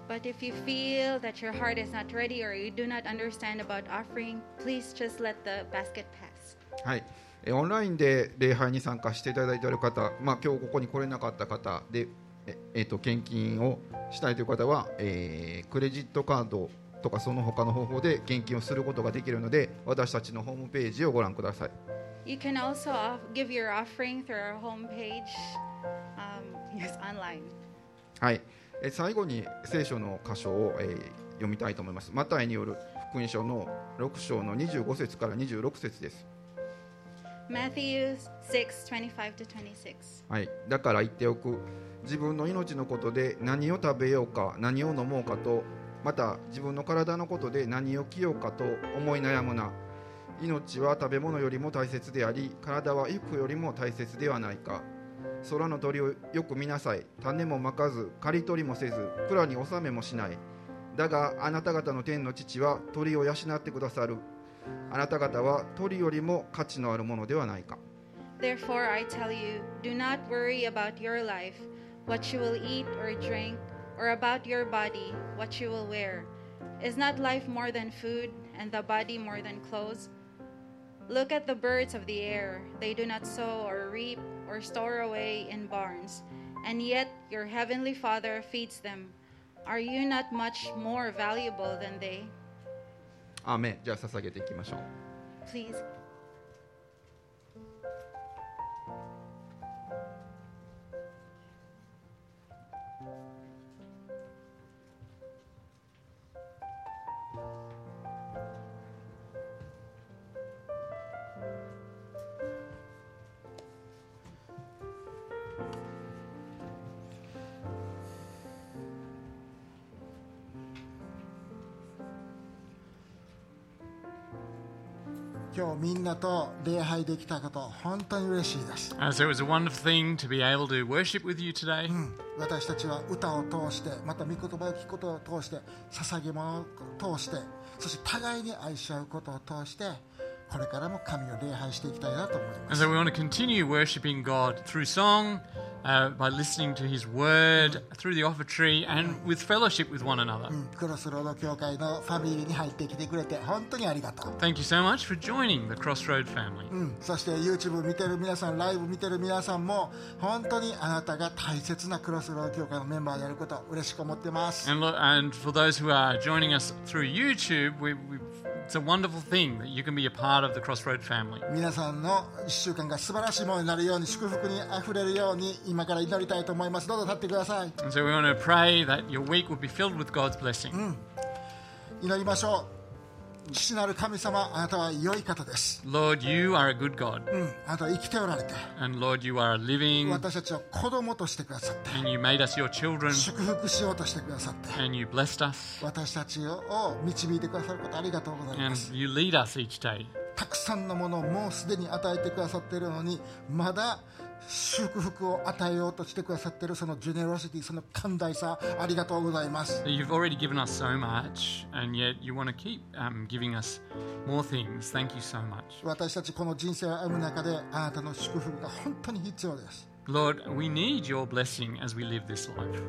But if you feel that your heart is not ready or you do not understand about offering, please just let the basket pass. はい、えーオンラインで礼拝に参加していただいている方、まあ、今日ここに来れなかった方で、ええーと献金をしたいという方は、えークレジットカードとかその他の方法で献金をすることができるので私たちのホームページをご覧ください。You can also give your offering through our homepage, um, yes, online. はい、えー最後に聖書の箇所を、えー読みたいと思います。マタイによる福音書の6章の25節から26節です。Matthew 6 25 to 26. はい、だから言っておく自分の命のことで何を食べようか何を飲もうかとまた自分の体のことで何を着ようかと思い悩むな命は食べ物よりも大切であり体は衣服よりも大切ではないか空の鳥をよく見なさい種もまかず刈り取りもせず蔵に納めもしないだがあなた方の天の父は鳥を養ってくださるあなた方は鳥よりも価値のあるものではないか Therefore, I tell you, do not worry about your life, what you will eat or drink, or about your body, what you will wear. Is not life more than food, and the body more than clothes? Look at the birds of the air. They do not sow or reap or store away in barns, and yet your heavenly Father feeds them. Are you not much more valuable than they? アーメンじゃあ捧げていきましょう Please 今日みんなと礼拝できたこと本当に嬉しいです、Uh, so it was a wonderful thing to be able to worship with you today. 私たちは歌を通してまた御言葉を聞くことを通して捧げ物を通してそして互いに愛し合うことを通してこれからも神を礼拝していきたいなと思いま And す so we want to continue worshiping God through song, uh, by listening to His Word, through the offertory, and with fellowship with one another. うんクロスロード教会のファミリーに入ってきてくれて本当にありがとう Thank you so much for joining the Crossroad family. うん、そして YouTube 見てる皆さんライブ見てる皆さんも本当にあなたが大切なクロスロード教会のメンバーであることを嬉しく思ってます And, and for those who are joining us through YouTube, we, we, it's a wonderful thing that you can be a part of the Crossroad family. 皆さんの1週間が素晴らしいものになるように祝福にあふれるように今から祈りたいと思いますどうぞ立ってください And so we want to pray that your week will be filled with God's blessing. 祈りましょう 父なる神様あなたは良い方です、Lord, you are a good God. うん、あなたは生きておられて。And Lord, you are living, 私たちを子供としてくださって。And you made us your children, 祝福しようとしてくださって。And you blessed us, 私たちを導いてくださることありがとうございま and す you lead us each day. たくさんのものをもうすでに与えてくださっているのにまだ祝福を与えようとしてくださっているそのジェネロシティその寛大さありがとうございます You've already given us so much, and yet you want to keep um, giving us more things. Thank you so much. 私たちこの人生を歩む中であなたの祝福が本当に必要です Lord, we need your blessing as we live this life.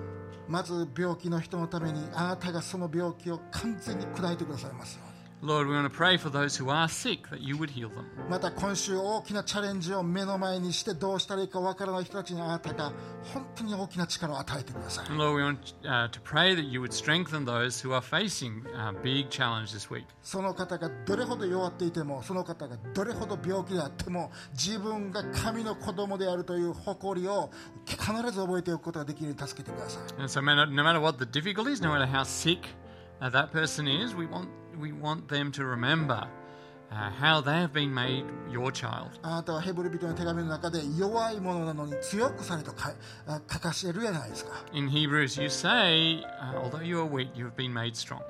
まず病気の人のためにあなたがその病気を完全に砕いてくださいますよ Lord, we want to pray for those who are sick that you would heal them. また今週大きなチャレンジを目の前にしてどうしたらいいかわからない人たちにあなたが本当に大きな力を与えてください And Lord, we want uh, to pray that you would strengthen those who are facing a big challenge this week. その方がどれほど弱っていてもその方がどれほど病気であっても自分が神の子供であるという誇りを必ず覚えておくことができるように助けてください And so, no matter, no matter what the difficulties, no matter how sick uh, that person is, we want, we want them to remember uh, how they have been made your child. あなたはヘブル人の手紙の中で弱いものなのに強くされとかあ書かしてるじゃないですか In Hebrews, you say, uh, although you are weak, you have been made strong.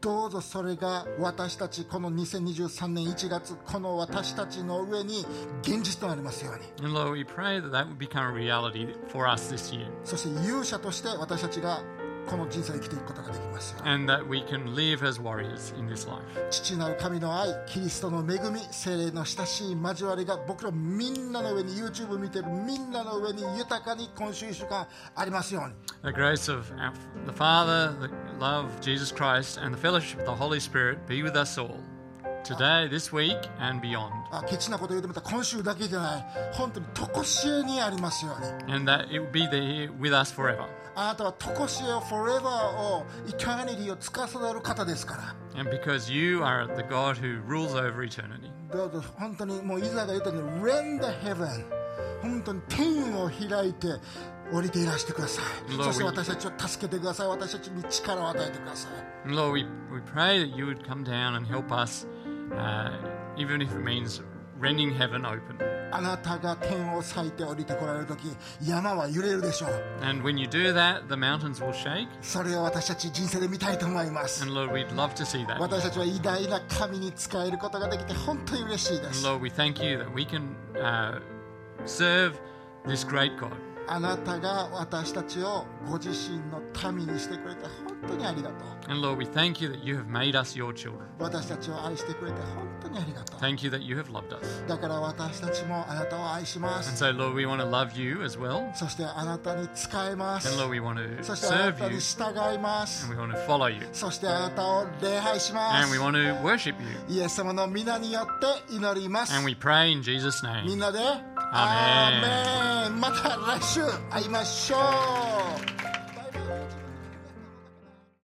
どうぞそれが私たちこの2023年1月この私たちの上に現実となりますように And Lord, we pray that that would become a reality for us this year. そして勇者として私たちがこの人生を生きていくことができます And that we can live as warriors in this life. 父なる神の愛キリストの恵み精霊の親しい交わりが僕らみんなの上に YouTube 見てるみんなの上に豊かに今週1週間ありますように The grace of the Father, the love of Jesus Christ, and the fellowship of the Holy Spirit be with us all today, this week, and beyond. あケチなこと言うてみたら今週だけじゃない本当に常しえにありますように And that it will be there with us forever. あなたは常しえを forever を eternity を司る方ですから And because you are the God who rules over eternity. どうぞ本当にもうイザヤが言ったように Rend the heaven 本当に天を開いて降りていらしてください Lord, そして we- 私たちを助けてください私たちに力を与えてください And Lord, we, we pray that you would come down and help us, uh, even if it means rending heaven open. あなたが天を裂いて降りてこられる時山は揺れるでしょう And when you do that, the mountains will shake. それを私たち人生で見たいと思います And Lord, we'd love to see that. 私たちは偉大な神に仕えることができて本当に嬉しいで And す Lord, we thank you that we can uh, serve this great God. あなたが私たちをご自身の民にしてくれて本当にありがとう And Lord, we thank you that you have made us your children. 私たちを愛してくれて本当にありがとう Thank you that you have loved us. だから私たちもあなたを愛しま And す so, Lord, we want to love you as well. そしてあなたに仕えま And す Lord, we want to そしてあな serve た you. に従います And we want to follow you. そしてあなたを礼拝しま And we す want to worship you. イエス様の皆によって祈ります And we pray in Jesus' み name. んなでアーメンまた来週会いましょう